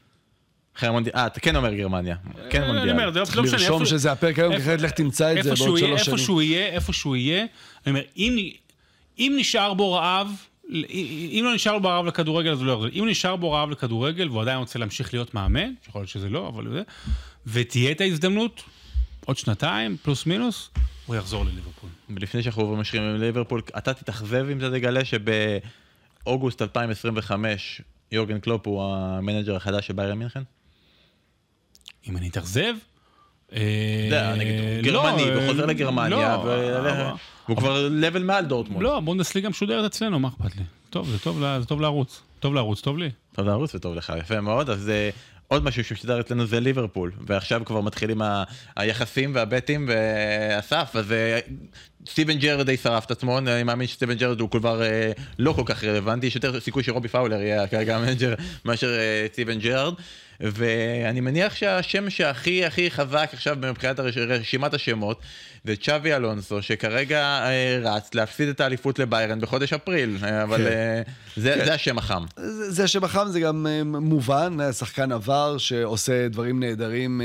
אחרי המונדיאל, אה, אתה כן אומר גרמניה. כן אני מונדיאל. אומר, זה לא צריך משנה, לרשום איפה- שזה הפרק היום, כי איפה- אחרת לך תמצא את זה איפה בעוד שלוש איפה שנים. שהוא יהיה, איפה שהוא יהיה, אני אומר, אם, נשאר בו רעב, אם לא נשאר בו רעב לכדורגל, אז הוא לא יחזור. אם נשאר בו רעב לכדורגל, והוא עדיין רוצה להמשיך להיות מאמן, יכול להיות שזה לא, אבל זה, ותהיה את ההזדמנות, עוד שנתיים, פלוס מינוס, הוא יחזור לליברפול. ולפני שאנחנו עוברים משחירים עם ליברפול, אתה תתאכזב אם אתה תגלה שבאוגוסט 2025 יורגן קלופ הוא המנג'ר החדש של ביירן מינכן? אם אני אתאכזב... יודע, נגיד, הוא גרמני, לא, והוא חוזר לגרמניה, לא, אבל- והוא כבר level מעל דורטמונד. לא, הבונדסליגה משודרת אצלנו, מה אכפת לי? טוב, זה טוב לערוץ. טוב לערוץ, טוב לי. טוב לערוץ וטוב לך, יפה מאוד. אז אה, עוד משהו שמשדר אצלנו זה ליברפול, ועכשיו כבר מתחילים היחסים והבטים ואסף, אז אה, סטיבן ג'רארד די שרף את עצמו, אני מאמין שסטיבן ג'רארד הוא כבר אה, לא כל כך רלוונטי, יש יותר סיכוי שרובי פאולר יהיה כרגע המנג'ר מאשר אה, סטיבן ג'רארד, ואני מניח שהשם שהכי הכי חזק עכשיו מבחינת הרש- רשימת השמות זה צ'אבי אלונסו, שכרגע אה, רץ להפסיד את האליפות לביירן בחודש אפריל, אה, אבל כן. אה, זה כן. זה השם החם. זה זה השם החם, זה גם מובן, שחקן עבר שעושה דברים נהדרים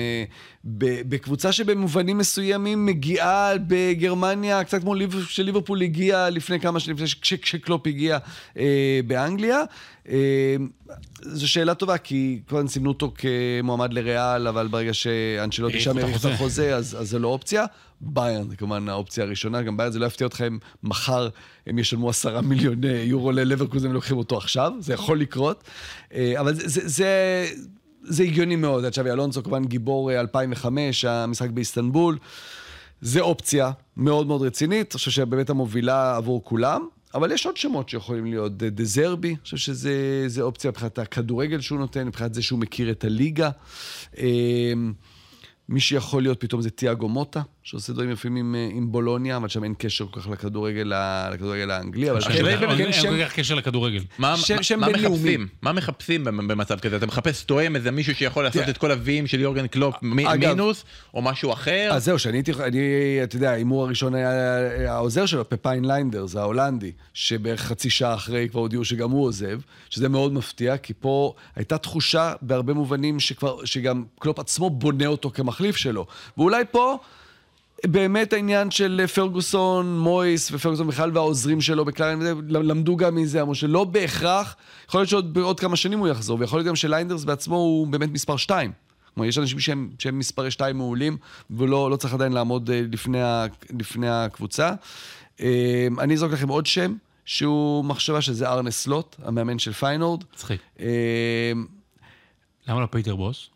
בקבוצה שבמובנים מסוימים מגיעה בגרמניה, קצת כמו ליב- שליברפול הגיע לפני כמה שנים, כשקלופ הגיע באנגליה. אה, זו שאלה טובה, כי כבר סימנו אותו כמועמד לריאל, אבל ברגע שאנצ'לוטי האריכו שם האריך את החוזה. אז, אז זה לא אופציה. ביירן זה כמובן האופציה הראשונה, גם ביירן זה לא יפתיע אותך אם מחר הם ישלמו עשרה מיליון אה, יורו ללברקוזן ולוקחים אותו עכשיו, זה יכול לקרות. אה, אבל זה, זה, זה, הגיוני מאוד, צ'אבי אלונסו כמובן גיבור אה, 2005, המשחק באיסטנבול. זה אופציה מאוד מאוד רצינית, אני חושב שבאמת המובילה עבור כולם. אבל יש עוד שמות שיכולים להיות, דזרבי, אני חושב שזה זה אופציה מבחינת הכדורגל שהוא נותן, מבחינת זה שהוא מכיר את הליגה. אה, מי שיכול להיות פתאום זה תיאגו מוטה, שעושה דברים יפים עם, אה, עם בולוניה, אבל שם אין קשר כל כך לכדורגל, לכדורגל האנגלי, אבל עכשיו, כן, באמת, כן, אין שם, כל כך קשר לכדורגל. מה, שם- מה, שם מה. מחפשים? מה מחפשים במ- במצב כזה? אתה מחפש תואם איזה מישהו שיכול לעשות תראה. את כל הוויים של יורגן קלופ מ- אגב- מינוס, או משהו אחר? אז זהו, שאני הייתי, אני, אתה יודע, ההימור הראשון היה העוזר שלו, פפיין ליינדרס, ההולנדי, שבערך חצי שעה אחרי כבר הודיעו שגם הוא עוזב, שזה מאוד מפתיע, כי פה הייתה תחושה בהרבה מובנים שכבר, שגם קלופ עצמו בונה אותו כמחליף שלו. ואולי פה... באמת העניין של פרגוסון, מויס ופרגוסון בכלל והעוזרים שלו בכלל, למדו גם מזה, אמרו שלא בהכרח, יכול להיות שעוד כמה שנים הוא יחזור, ויכול להיות גם שליינדרס בעצמו הוא באמת מספר שתיים. כלומר, יש אנשים שהם, שהם מספרי שתיים מעולים, ולא לא צריך עדיין לעמוד אה, לפני, ה, לפני הקבוצה. אה, אני אזרוק לכם עוד שם, שהוא מחשבה שזה ארנה סלוט, המאמן של פיינורד. מצחיק. אה, למה לא פיטר בוס?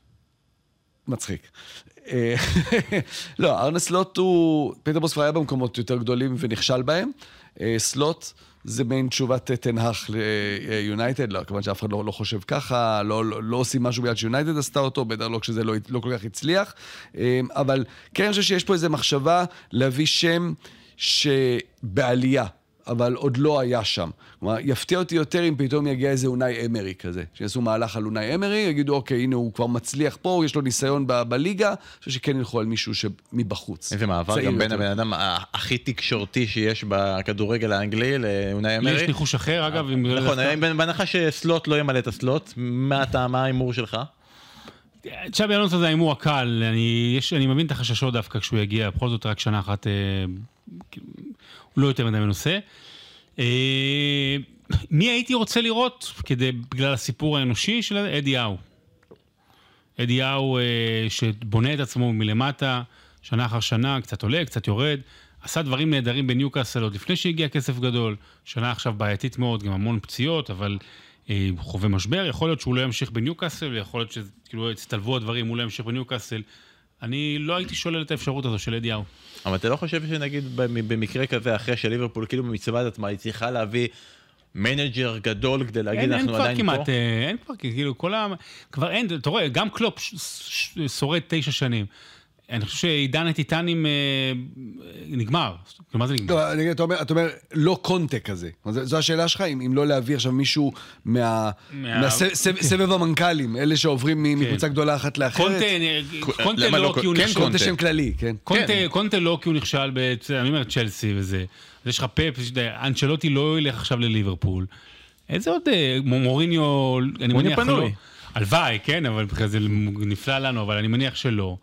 מצחיק. אה, [LAUGHS] לא, ארנה סלוט הוא... פיטר בוס כבר היה במקומות יותר גדולים ונכשל בהם. אה, סלוט זה מעין תשובת טן האח ליונייטד, לא, כמובן שאף אחד לא, לא חושב ככה, לא, לא, לא עושים משהו בגלל שיונייטד עשתה אותו, בטח לא כשזה לא, לא כל כך הצליח. אה, אבל כן, אני חושב שיש פה איזו מחשבה להביא שם שבעלייה. אבל עוד לא היה שם. כלומר, יפתיע אותי יותר אם פתאום יגיע איזה אונאי אמרי כזה. שיעשו מהלך על אונאי אמרי, יגידו, אוקיי, הנה הוא כבר מצליח פה, יש לו ניסיון ב- בליגה. אני חושב שכן ילכו על מישהו שמבחוץ. איזה מעבר גם בין. הבן אדם הכי תקשורתי שיש בכדורגל האנגלי לאונאי לי יש אמרי. ניחוש אחר, אגב. נכון, בהנחה שסלוט לא ימלא את הסלוט, מה אתה, מה ההימור שלך? צ'אבי אלונסו זה ההימור הקל, אני, יש, אני מבין את החששות דווקא כשהוא יגיע, בכל זאת רק שנה אחת, אה, כאילו, לא יותר מדי מנוסה. אה, מי הייתי רוצה לראות, כדי, בגלל הסיפור האנושי של אדי האו. אדי האו אה, שבונה את עצמו מלמטה, שנה אחר שנה, קצת עולה, קצת יורד. עשה דברים נהדרים בניוקאסל עוד לפני שהגיע כסף גדול. שנה עכשיו בעייתית מאוד, גם המון פציעות, אבל אה, חווה משבר. יכול להיות שהוא לא ימשיך בניוקאסל, יכול להיות שכאילו יצטלבו הדברים, הוא לא ימשיך בניוקאסל. אני לא הייתי שולל את האפשרות הזו של אדי האו. אבל אתה לא חושב שנגיד במקרה כזה, אחרי שליברפול כאילו במצוות עצמה, היא צריכה להביא מנג'ר גדול כדי להגיד אין, אנחנו אין עדיין כמעט, פה? אה, אין כבר, כאילו, כל ה... כבר אין, אתה רואה, גם קלופ שורד תשע שנים. אני חושב שעידן הטיטנים אה, נגמר. כאילו, מה זה נגמר? לא, אתה אומר, אתה אומר, לא קונטה כזה. זו זו השאלה שלך, אם, אם לא להביא עכשיו מישהו מה... מה- מהסבב המנג'רים, אלה שעוברים מ- מקבוצה גדולה אחת לאחרת. קונטה, לא לא? כי הוא כן, נכשל. קונטה. שם כללי, כן. קונטה, כן. קונטה לא כי הוא נכשל, אני אומר צ'לסי וזה. אז יש לך פאפ, אנצ'לוטי לא ילך עכשיו לליברפול. איזה עוד אה, מו- מוריניו, אני מניח לא. פנוי. הלוואי, כן, אבל זה נפלא לנו, אבל אני מניח שלא.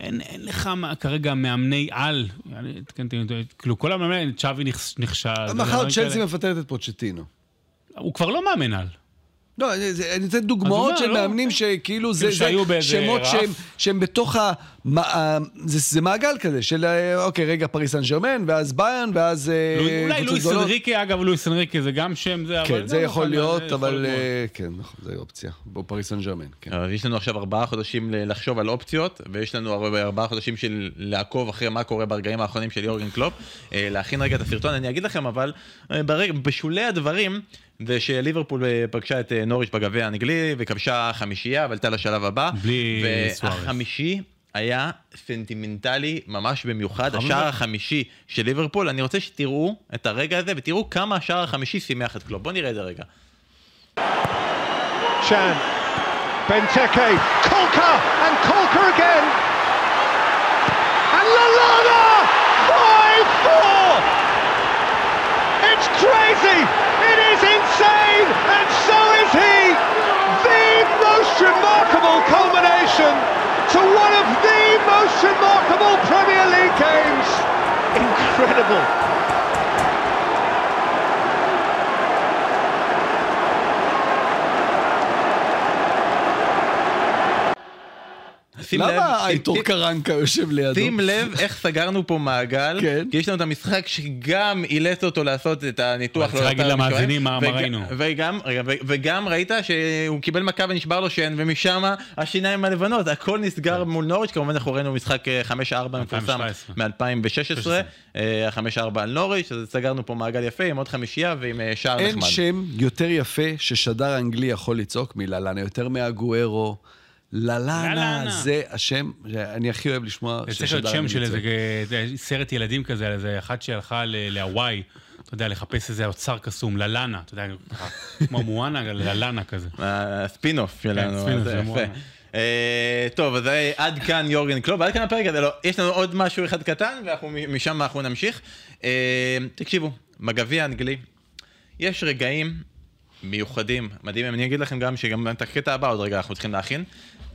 אין, אין לך מה- כרגע מאמני על, כאילו כל המאמני, צ'אבי נכ- נכשל. מחר צ'לסי. מפטרת את פוצ'טינו. הוא כבר לא מאמן על. לא, אני נותן דוגמאות של לא? מאמנים שכאילו זה כאילו שמות. שהם- בתוך ה... זה מעגל כזה של אה, אוקיי, רגע, פריס סן ג'רמן, ואז באיירן, ואז אה, אולי לואיס. אנריקה, אגב, לואיס אנריקה זה גם שם, זה, אבל כן, זה גם יכול להיות, אבל. אה, כן, נכון, זה אופציה. פריס סן ג'רמן, כן. יש לנו עכשיו ארבעה חודשים לחשוב על אופציות, ויש לנו ארבע- ארבעה חודשים של לעקוב אחרי מה קורה ברגעים האחרונים של יורגן קלופ, להכין רגע את הסרטון. אני אגיד לכם אבל, בשולי הדברים, זה שליברפול אה, פגשה את אה, נוריץ' בגביע האנגלי, וכבשה חמישייה, ועלתה לשלב הבא. בלי סוארז. והחמישי היה סנטימנטלי ממש במיוחד, השער. החמישי של ליברפול. אני רוצה שתראו את הרגע הזה, ותראו כמה השער החמישי שימח את קלופ. בואו נראה את זה רגע. Benteke, Caulker, and Caulker again. And Lallana, 5-4. It's crazy. It is insane. And so is he. The most remarkable culmination to one of the most remarkable Premier League games. Incredible. שים לב- למה אייטור קרנקה יושב לידו? שים לב איך סגרנו פה מעגל, כן. כי יש לנו את המשחק שגם אילץ אותו לעשות את הניתוח. צריך לא להגיד למאזינים מה- ראינו. וגם, וגם ראית שהוא קיבל מכה ונשבר לו שן, ומשם השיניים הלבנות, הכל נסגר מול נוריץ', כמובן אנחנו ראינו משחק אה, 5-4 מפורסם 2017. מ-2016, ה-5-4 על נוריץ', אז סגרנו פה מעגל יפה עם עוד חמישייה ועם אה, שער אין נחמד. שם יותר יפה ששדר אנגלי יכול לצעוק מללנה, יותר מהגוארו. ללנה. זה השם שאני הכי אוהב לשמוע זה צריך להיות שם של אנגלי איזה. אה, סרט ילדים כזה, על איזה אחת שהלכה ל- להוואי, אתה יודע, לחפש איזה אוצר קסום, ללנה, אתה יודע, כמו מואנה, ללנה כזה. הספין-אוף שלנו, אז של יפה. אה, טוב, אז אה, עד כאן יורגן קלוב, עד כאן הפרק הזה, לא, יש לנו עוד משהו אחד קטן, ומשם אנחנו נמשיך. תקשיבו, בגביע האנגלי, יש רגעים מיוחדים, מדהימים, אני אגיד לכם גם שגם את הקטע הבא עוד רגע אנחנו צריכים להכין.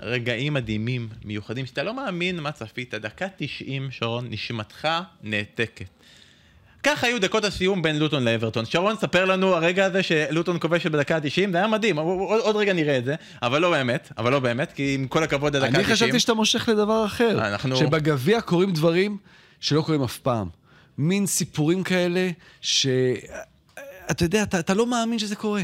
רגעים מדהימים, מיוחדים, שאתה לא מאמין מה צפית, דקה 90, שרון, נשמתך נעתקת. ככה היו דקות הסיום בין לוטון לאברטון. שרון, ספר לנו הרגע הזה שלוטון כובש בדקה ה-90, זה היה מדהים, עוד, עוד רגע נראה את זה, אבל לא באמת, אבל לא באמת, כי עם כל הכבוד לדקה ה-90. אני חשבתי שאתה מושך לדבר אחר. אנחנו- שבגביע קורים דברים שלא קורים אף פעם. מין סיפורים כאלה ש... אתה יודע, אתה, אתה לא מאמין שזה קורה.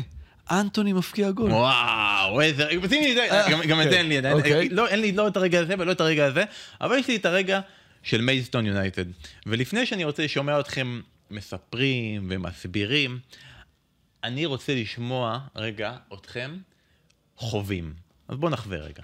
אנטוני מפקיע גול. וואו, איזה... זה, אה, גם- את זה אין לי עדיין. אוקיי. לא, אין לי לא את הרגע הזה ולא את הרגע הזה, אבל יש לי את הרגע של מייסטון יונייטד. ולפני שאני רוצה לשמוע אתכם מספרים ומסבירים, אני רוצה לשמוע רגע אתכם חווים. אז בואו נחווה רגע.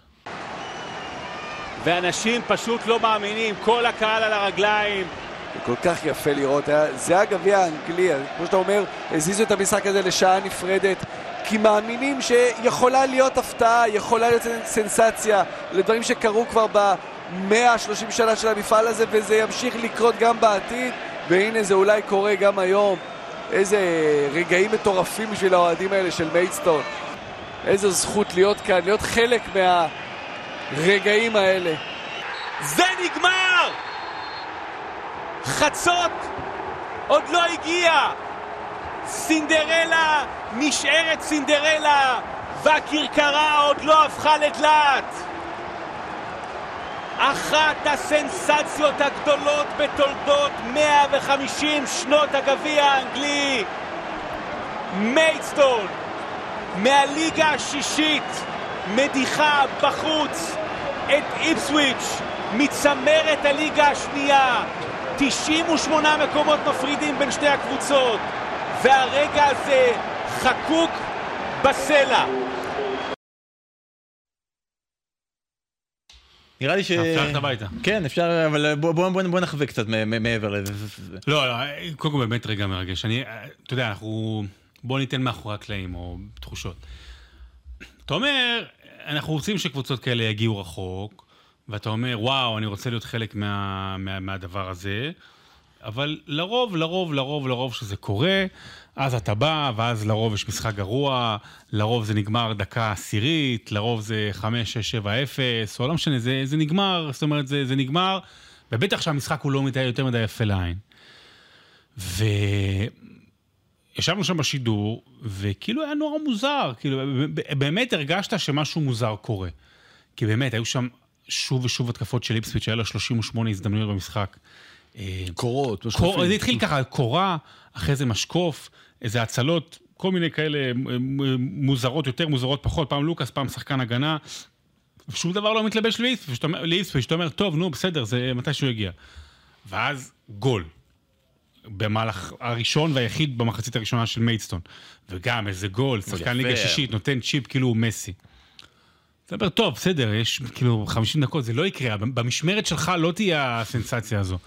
ואנשים פשוט לא מאמינים, כל הקהל על הרגליים. זה כל כך יפה לראות, זה הגביע האנגלי, כמו שאתה אומר, הזיזו את המשחק הזה לשעה נפרדת, כי מאמינים שיכולה להיות הפתעה, יכולה להיות סנסציה, לדברים שקרו כבר ב-130 שנה של המפעל הזה, וזה ימשיך לקרות גם בעתיד, והנה זה אולי קורה גם היום. איזה רגעים מטורפים בשביל האוהדים האלה של מיידסטון. איזו זכות להיות כאן, להיות חלק מה... הרגעים האלה. זה נגמר! חצות עוד לא הגיע! סינדרלה נשארת סינדרלה, והכרכרה עוד לא הפכה לדלת! אחת הסנסציות הגדולות בתולדות 150 שנות הגביע האנגלי. מיידסטון, מהליגה השישית, מדיחה בחוץ את איפסוויץ' מצמרת הליגה השנייה. 98 מקומות מפרידים בין שתי הקבוצות, והרגע הזה חקוק בסלע. נראה לי ש... אפשר ללכת הביתה. כן, אפשר, אבל בוא, בוא, בוא, בוא נחווה קצת מעבר לזה. לא, לא, קודם כל באמת רגע מרגש. אני, אתה יודע, אנחנו... בוא ניתן מאחורי הקלעים, או תחושות. אתה אומר, אנחנו רוצים שקבוצות כאלה יגיעו רחוק, ואתה אומר, וואו, אני רוצה להיות חלק מה, מה, מהדבר הזה, אבל לרוב, לרוב, לרוב, לרוב שזה קורה, אז אתה בא, ואז לרוב יש משחק גרוע, לרוב זה נגמר דקה עשירית, לרוב זה 5, 6, 7, 0, או לא משנה, זה, זה נגמר, זאת אומרת, זה, זה נגמר, ובטח שהמשחק הוא לא מדי, יותר מדי יפה לעין. וישבנו שם בשידור, וכאילו היה נורא מוזר, כאילו, באמת הרגשת שמשהו מוזר קורה. כי באמת, היו שם שוב ושוב התקפות של איפסוויץ', היה לה 38 הזדמנויות במשחק. אה, קורות, קור. זה התחיל ככה, קורה, אחרי זה משקוף, איזה הצלות, כל מיני כאלה אה, מ- מוזרות יותר, מוזרות פחות, פעם לוקאס, פעם שחקן הגנה, ושום דבר לא מתלבש לאיפסוויץ', שאתה אומר- טוב, נו, בסדר, זה מתי שהוא יגיע. ואז גול. במהלך הראשון והיחיד במחצית הראשונה של מיידסטון. וגם איזה גול, שחקן. ליגה שישית, נותן צ'יפ כאילו הוא מסי. אתה אומר, טוב, בסדר, יש כאילו 50 דקות, זה לא יקרה, במשמרת שלך לא תהיה הסנסציה הזו.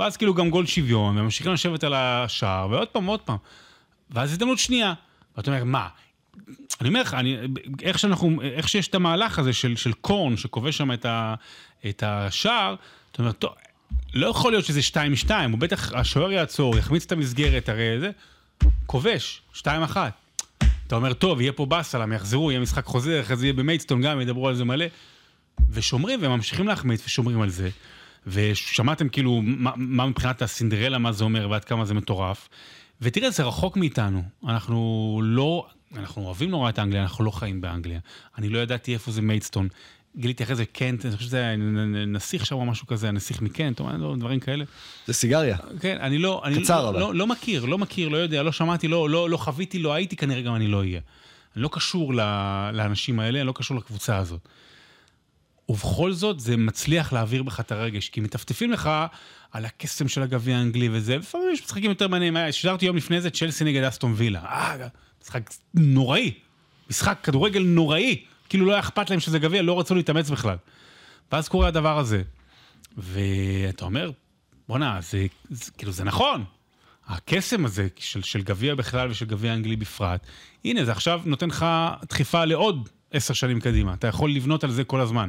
ואז כאילו גם גול שוויון, וממשיכים לשבת על השער, ועוד פעם, עוד פעם. ואז הזדמנות שנייה. ואתה אומר, מה? אני אומר לך, איך שאנחנו, איך שיש את המהלך הזה של, של קורן, שכובש שם את, ה, את השער, אתה אומר, טוב, לא יכול להיות שזה 2-2, הוא בטח, השוער יעצור, יחמיץ את המסגרת, הרי זה, כובש, 2-1. אתה אומר, טוב, יהיה פה באסה, הם יחזרו, יהיה משחק חוזר, אחרי זה יהיה במיידסטון גם, ידברו על זה מלא. ושומרים, וממשיכים להחמיץ ושומרים על זה. ושמעתם כאילו מה, מה מבחינת הסינדרלה, מה זה אומר ועד כמה זה מטורף. ותראה, זה רחוק מאיתנו. אנחנו לא, אנחנו אוהבים נורא את אנגליה, אנחנו לא חיים באנגליה. אני לא ידעתי איפה זה מיידסטון. גיליתי אחרי זה קנט, אני חושב שזה היה נסיך שם או משהו כזה, הנסיך מקנט, או לא, דברים כאלה. זה סיגריה. כן, אני לא... אני קצר, לא, אבל. לא, לא מכיר, לא מכיר, לא יודע, לא שמעתי, לא, לא, לא חוויתי, לא הייתי, כנראה גם אני לא אהיה. אני לא קשור לאנשים האלה, אני לא קשור לקבוצה הזאת. ובכל זאת, זה מצליח להעביר בך את הרגש, כי מטפטפים לך על הקסם של הגביע האנגלי וזה, לפעמים יש משחקים יותר מעניינים. היה- שידרתי יום לפני זה צ'לסי נגד אסטון וילה. אה, משחק נוראי. משחק כדורגל נוראי. כאילו לא היה אכפת להם שזה גביע, לא רצו להתאמץ בכלל. ואז קורה הדבר הזה. ואתה אומר, בואנה, זה, זה, כאילו, זה נכון. הקסם הזה של, של גביע בכלל ושל גביע אנגלי בפרט, הנה, זה עכשיו נותן לך דחיפה לעוד עשר שנים קדימה. אתה יכול לבנות על זה כל הזמן.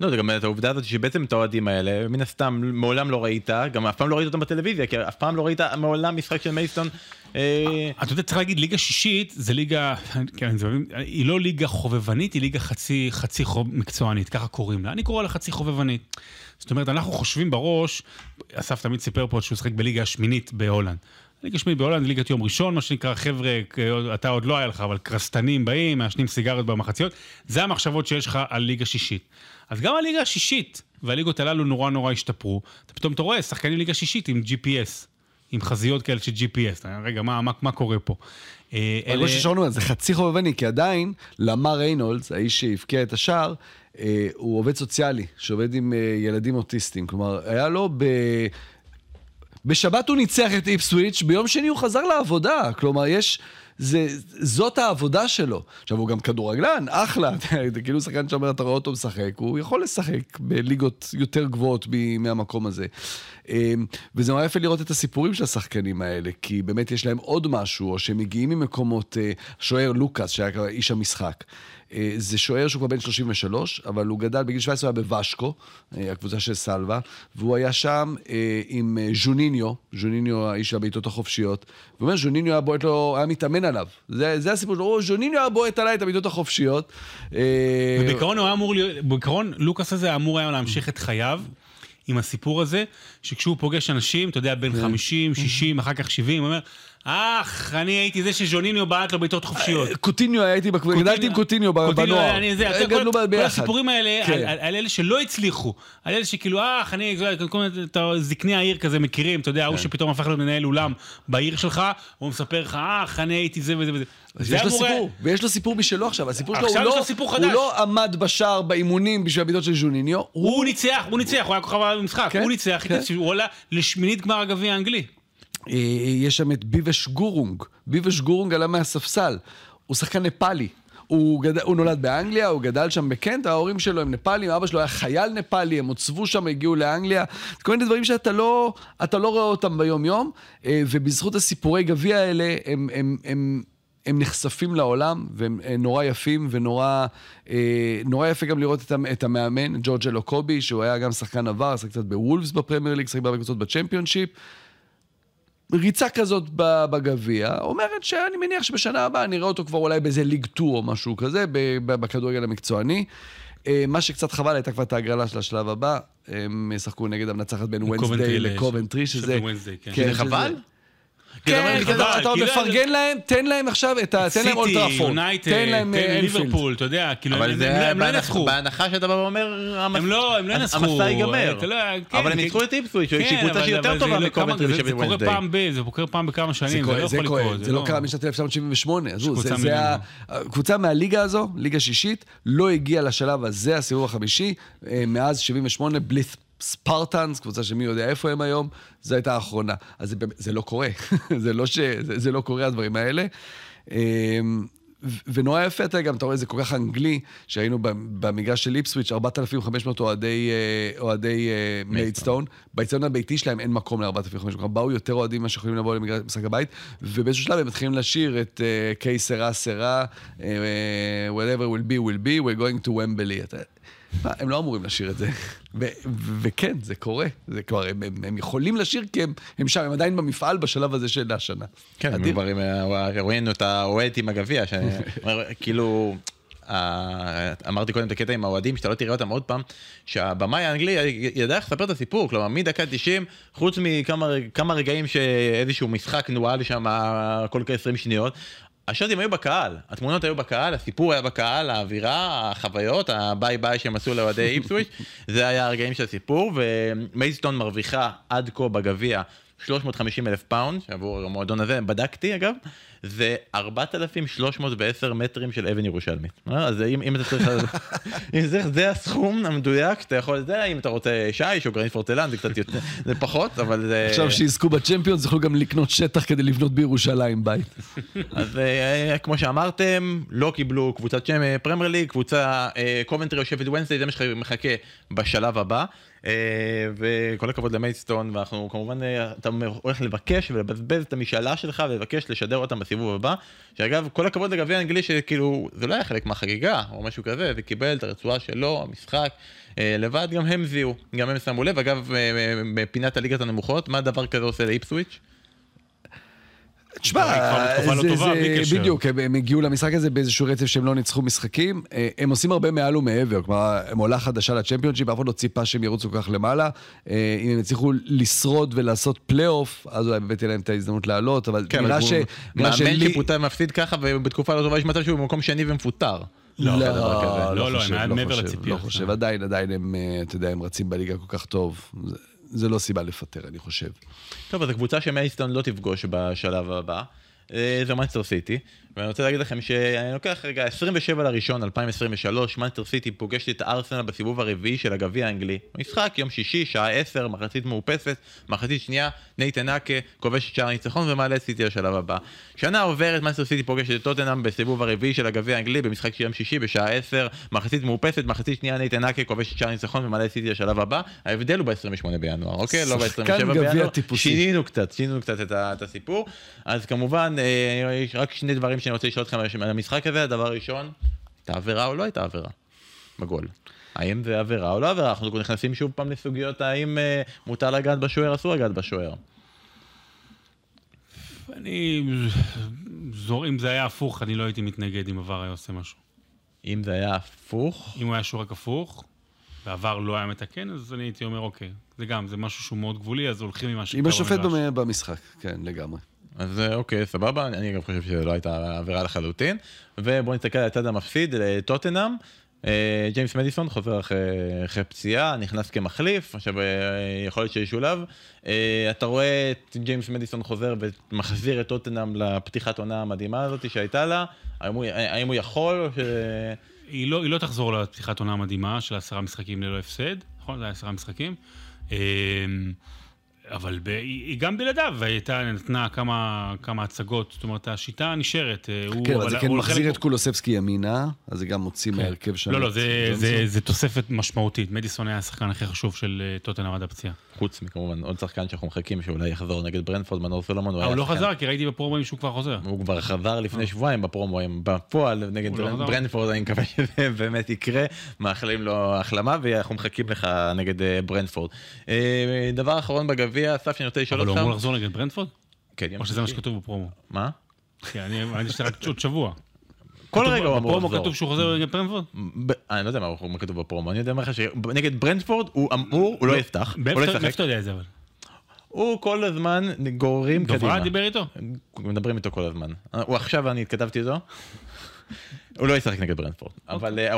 לא, זה גם את העובדה הזאת שבעצם את האוהדים האלה, מן הסתם מעולם לא ראית, גם אף פעם לא ראית אותם בטלוויזיה, כי אף פעם לא ראית מעולם משחק של מיידסטון. אה, אתה יודע, צריך להגיד, ליגה שישית זה ליגה, כן, היא לא ליגה חובבנית, היא ליגה חצי, מקצוענית, ככה קוראים לה. אני קורא לה חצי חובבנית. זאת אומרת, אנחנו חושבים בראש, אסף תמיד סיפר פה שהוא שחק בליגה השמינית בהולנד. ליגה השמינית בהולנד ליגת יום ראשון, מה שנקרא, חבר'ה, אתה עוד לא היה לך, אבל קרסטנים באים, מעשנים סיגריות במחציות. זה המחשבות שיש לך על ליגה שישית. אז גם הליגה השישית והליגות הללו נורא נורא השתפרו. אתה פתאום אתה רואה שחקנים ליגה שישית עם GPS. עם חזיות כאלה של GPS, רגע, מה, מה, מה קורה פה? אה, אבל כמו ששרון אומר, זה חצי חובבני, כי עדיין, למר ריינולדס, האיש שהבקיע את השער, אה, הוא עובד סוציאלי, שעובד עם אה, ילדים אוטיסטים. כלומר, היה לו ב... בשבת הוא ניצח את איפסוויץ', ביום שני הוא חזר לעבודה. כלומר, יש... זה, זאת העבודה שלו. עכשיו, הוא גם כדורגלן, אחלה. [LAUGHS] זה כאילו שחקן שאומר, אתה רואה אותו משחק, הוא יכול לשחק בליגות יותר גבוהות מהמקום הזה. אמ, וזה נורא יפה לראות את הסיפורים של השחקנים האלה, כי באמת יש להם עוד משהו, או שהם מגיעים ממקומות, אה, שוער לוקאס, שהיה איש המשחק. אה, זה שוער שהוא כבר בן 33, אבל הוא גדל בגיל 17, הוא היה בוושקו, אה, הקבוצה של סלווה, והוא היה שם אה, עם ז'וניניו, ז'וניניו האיש הבעיטות החופשיות, והוא אומר, ז'וניניו היה בועט לו, היה מתאמן עליו. זה, זה הסיפור שלו, "או, ז'וניניו היה בועט עליי את הבעיטות החופשיות. ובעיקרון הוא היה אמור להיות, בעיקרון לוקאס הזה אמור היה להמשיך את חייו עם הסיפור הזה, שכשהוא פוגש אנשים, אתה יודע, בין 50, 60, אחר כך 70, הוא אומר, אח, אני הייתי זה שז'וניניו בעט לו בעיטות חופשיות. קוטיניו בקבוצה, גדלתי עם קוטיניו בנוער. זה, אתה- גדלנו כל- ביחד. הסיפורים האלה, כן. על- אלה שלא הצליחו, על אלה שכאילו, אח, אני, כל מיני, אתה- זקני העיר כזה מכירים, אתה יודע, ההוא כן. שפתאום הפך להיות מנהל אולם בעיר שלך, הוא מספר לך, אח, אני הייתי זה וזה וזה. יש לו סיפור, ויש לו סיפור משלו עכשיו, הסיפור שלו, עכשיו הוא יש לא- לו סיפור הוא חדש. לא עמד בשער באימונים בשביל הבעיטות של ז'וניניו, הוא ניצח, הוא ניצח, הוא היה כוכב במשחק, כן, הוא ניצח. הוא עלה לשמינית גמר הגביע האנגלי. אה, יש שם את ביבש גורונג. ביבש גורונג עלה מהספסל. הוא שחקן נפאלי. הוא, גד... הוא נולד באנגליה, הוא גדל שם בקנט, ההורים שלו הם נפאלים, אבא שלו היה חייל נפאלי, הם הוצבו שם, הגיעו לאנגליה. כל מיני דברים שאתה לא, לא רואה אותם ביום-יום, אה, ובזכות הסיפורי גביע האלה, הם, הם, הם, הם נחשפים לעולם, והם אה, נורא יפים, ונורא אה, נורא יפה גם לראות את, את המאמן, ג'ורג' אלוקובי, שהוא היה גם שחקן עבר, עשה קצת בוולפס בפרמייר ליג, שחק בהרבה קבוצות בצ'מפיונשיפ. ריצה כזאת בגביע, אומרת שאני מניח שבשנה הבאה נראה אותו כבר אולי באיזה ליג 2 או משהו כזה, בכדורגל המקצועני. אה, מה שקצת חבל, הייתה כבר את ההגרלה של השלב הבא, הם ישחקו נגד המנצחת בין קובנטרי ונסדיי ל- לקובנטרי, שזה... כן. כן, זה חבל? כי אתה אומר כן, אתה חבל, אתה עוד כאילו- מפרגן להם, תן להם עכשיו את ה... תן להם סיטי, אולד טראפורד. יונייטד, תן להם אה. ליברפול, אתה יודע, כאילו, הם- זה הם לא- לא ינצחו. בהנחה שאתה בא ואומר, המס- הם לא, הם לא ינצחו. המסע ייגמר. אתה לא- כן, אבל הם כן. ניצחו את איפסוויץ', שהיא כן, קבוצה אבל- שהיא יותר אבל טובה לא כמה- מקובנטרי זה- קורה. פעם ב... זה קורה פעם בכמה זה שנים, זה לא יכול לקרות. זה לא קרה משנת 1978. עזבו, קבוצה זה- זה ממנו. ה- קבוצה מהליגה הזו, ליגה שישית, לא הגיעה לשלב הזה, הסיבוב החמישי, אה, מאז 78, בלי ספרטנס, קבוצה שמי יודע איפה הם היום, זו הייתה האחרונה. אז זה זה לא קורה, [LAUGHS] זה לא ש- זה- זה לא קורה הדברים האלה. ו- ונורא יפה, אתה גם, אתה רואה, זה כל כך אנגלי, שהיינו במגרש של איפסוויץ', 4,500 אוהדי, אה, אוהדי אה, מיידסטון. באיצטדיון הביתי שלהם אין מקום ל-4,500, כלומר, באו יותר אוהדים ממה שיכולים לבוא למגרש משחק הבית, ובאיזשהו שלב הם מתחילים לשיר את אה, קיי סרה סרה, whatever will be will be, we're going to Wembley. הם לא אמורים לשיר את זה. וכן, זה קורה. זה כבר, הם, הם, הם יכולים לשיר כי הם, הם שם, הם עדיין במפעל בשלב הזה של השנה. כן, אדיר. כבר ראינו את האוהד עם הגביע, כאילו, אמרתי קודם את הקטע עם האוהדים, שאתה לא תראה אותם עוד פעם, שהבמאי האנגלי ידע איך לספר את הסיפור, כלומר, מדקה 90, חוץ מכמה כמה רגעים שאיזשהו משחק נוהל שם כל כ-20 שניות, השוטים היו בקהל, התמונות היו בקהל, הסיפור היה בקהל, האווירה, החוויות, הביי ביי שהם עשו לאוהדי [LAUGHS] איפסוויץ', זה היה הרגעים של הסיפור, ומיידסטון מרוויחה עד כה בגביע 350 אלף פאונד, עבור המועדון הזה, בדקתי אגב, זה 4,310 מטרים של אבן ירושלמית. אה, אז אם, אם אתה צריך, [LAUGHS] אם זה, זה הסכום המדויק שאתה יכול, זה אם אתה רוצה שיש או גרנית פורצלן, זה קצת יותר, זה פחות, אבל זה... עכשיו שיזכו בצ'מפיונס, יוכלו גם לקנות שטח כדי לבנות בירושלים בית. [LAUGHS] אז אה, כמו שאמרתם, לא קיבלו קבוצת שם אה, פרמייר ליג, קבוצה אה, קובנטרי או שפילד וונסדיי, זה מה שמחכה בשלב הבא. וכל הכבוד למיידסטון, ואנחנו כמובן, אתה הולך לבקש ולבזבז את המשאלה שלך ולבקש לשדר אותם בסיבוב הבא. שאגב, כל הכבוד לגביע האנגלי, שכאילו, זה לא היה חלק מהחגיגה או משהו כזה, זה קיבל את הרצועה שלו, המשחק. אה, לבד גם הם זיהו, גם הם שמו לב, אגב, אה, אה, בפינת הליגת הנמוכות, מה דבר כזה עושה לאיפסוויץ'? תשמע, כבר בתקופה לא זה- טובה, זה- בלי קשר. בדיוק, הם- הגיעו למשחק הזה באיזשהו רצף שהם לא ניצחו משחקים. אה, הם עושים הרבה מעל ומעבר, כלומר, הם עולה חדשה לצ'מפיונשיפ, אף אחד לא ציפה שהם ירוצו כל כך למעלה. אה, אם הם יצליחו לשרוד ולעשות פלייאוף, אז אולי באמת תהיה להם את ההזדמנות לעלות, אבל כן, נראה ש... מאמן שפוטר מפסיד ככה, ובתקופה לא טובה יש מצב שהוא במקום שני ומפוטר. לא, לא. לא, לא, לא, הם לא מעבר לציפייה. לא חושב, עדיין, עדיין הם, אה, אתה יודע, הם רצים בליגה כל כך טוב. זה- לא סיבה לפטר, אני חושב. טוב, אז הקבוצה שמייסטון לא תפגוש בשלב הבא, אה, זה מנסטר סיטי. ואני רוצה להגיד לכם שאני לוקח רגע 27 לראשון 2023, מנסטר סיטי פוגשת את ארסנל בסיבוב הרביעי של הגביע האנגלי. משחק יום שישי, שעה 10, מחצית מאופסת, מחצית שנייה, נייתן אקה כובש את שער הניצחון ומעלה את סיטי לשלב הבא. שנה עוברת, מנסטר סיטי פוגשת את טוטנאם בסיבוב הרביעי של הגביע האנגלי במשחק של יום שישי בשעה 10, מחצית מאופסת, מחצית שנייה נייתן אקה כובש את שער הניצחון ומעלה את סיטי לשלב הבא. ההבדל הוא ב-28 בינואר, אוקיי? לא ב-27 שחקן גביע בינואר. טיפוסי. שינינו קצת, שינינו קצת את, ה, את הסיפור. אז כמובן, יש רק שני דברים שאני רוצה לשאול אתכם על המשחק הזה. הדבר הראשון, הייתה עבירה או לא הייתה עבירה בגול. האם זה עבירה או לא עבירה? אנחנו נכנסים שוב פעם לסוגיות האם אה, מותר לגעת בשוער, אסור לגעת בשוער. אני... זור, אם זה היה הפוך, אני לא הייתי מתנגד אם עבר היה עושה משהו. אם זה היה הפוך, אם הוא היה שורק הפוך, ועבר לא היה מתקן, אז אני הייתי אומר, אוקיי, זה גם, זה משהו שהוא מאוד גבולי, אז הולכים עם מה שקרה עם השופט במשחק, כן, לגמרי. אז אה, אוקיי, סבבה, אני גם חושב שזו לא הייתה עבירה לחלוטין. ובואו נסתכל על הצד המפסיד, לטוטנאם. אה, ג'יימס מדיסון חוזר אחרי, אחרי פציעה, נכנס כמחליף, עכשיו אה, יכול להיות שישולב. אה, אתה רואה את ג'יימס מדיסון חוזר ומחזיר את טוטנאם לפתיחת עונה המדהימה הזאת שהייתה לה, האם הוא, האם הוא יכול ש... היא לא, היא לא תחזור לפתיחת עונה מדהימה של עשרה משחקים ללא הפסד, נכון? זה היה עשרה משחקים. אבל ב, היא, גם בלעדיו, הייתה, נתנה כמה, כמה הצגות, זאת אומרת, השיטה נשארת. אה, הוא- כן, אבל זה כן הוא מחזיר חלק- את קולוספסקי ימינה, אז זה גם מוציא מההרכב שם. לא, לא, זה. זה, זה תוספת משמעותית. מדיסון היה השחקן הכי חשוב של אה, טוטנאם עד הפציעה. חוץ מכמובן עוד שחקן שאנחנו מחכים שאולי יחזור נגד ברנפורד, מנור סולומון. אבל היה הוא לא חזר, כי ראיתי בפרומואים שהוא כבר חוזר. הוא כבר חזר לפני שבועיים בפרומואים, בפועל נגד הוא לא? ברנפורד, אני מקווה שזה [LAUGHS] באמת יקרה, מאחלים לו החלמה ואנחנו מחכים לך נגד אה, ברנפורד. אה, דבר אחרון בגביע, אסף, שאני רוצה לשאול אבל הוא אותך. אמור לחזור נגד ברנדפורד? כן, או שזה מה. שכתוב בפרומו? מה? כי אני שזה רק עוד שבוע. [LAUGHS] כל רגע הוא אמור בפרומו לחזור. כתוב שהוא חוזר נגד ברנדפורד? ב- אני לא יודע מה כתוב בפרומו, אני יודע מה שנגד ברנפורד הוא אמור, הוא לא יפתח, הוא לא מאיפה ישחק. אתה יודע את זה אבל? הוא כל הזמן גוררים קדימה. דוברה דיבר איתו? מדברים איתו כל הזמן. הוא עכשיו, אני התכתבתי איתו. הוא לא ישחק נגד ברנדפורד, אבל אה,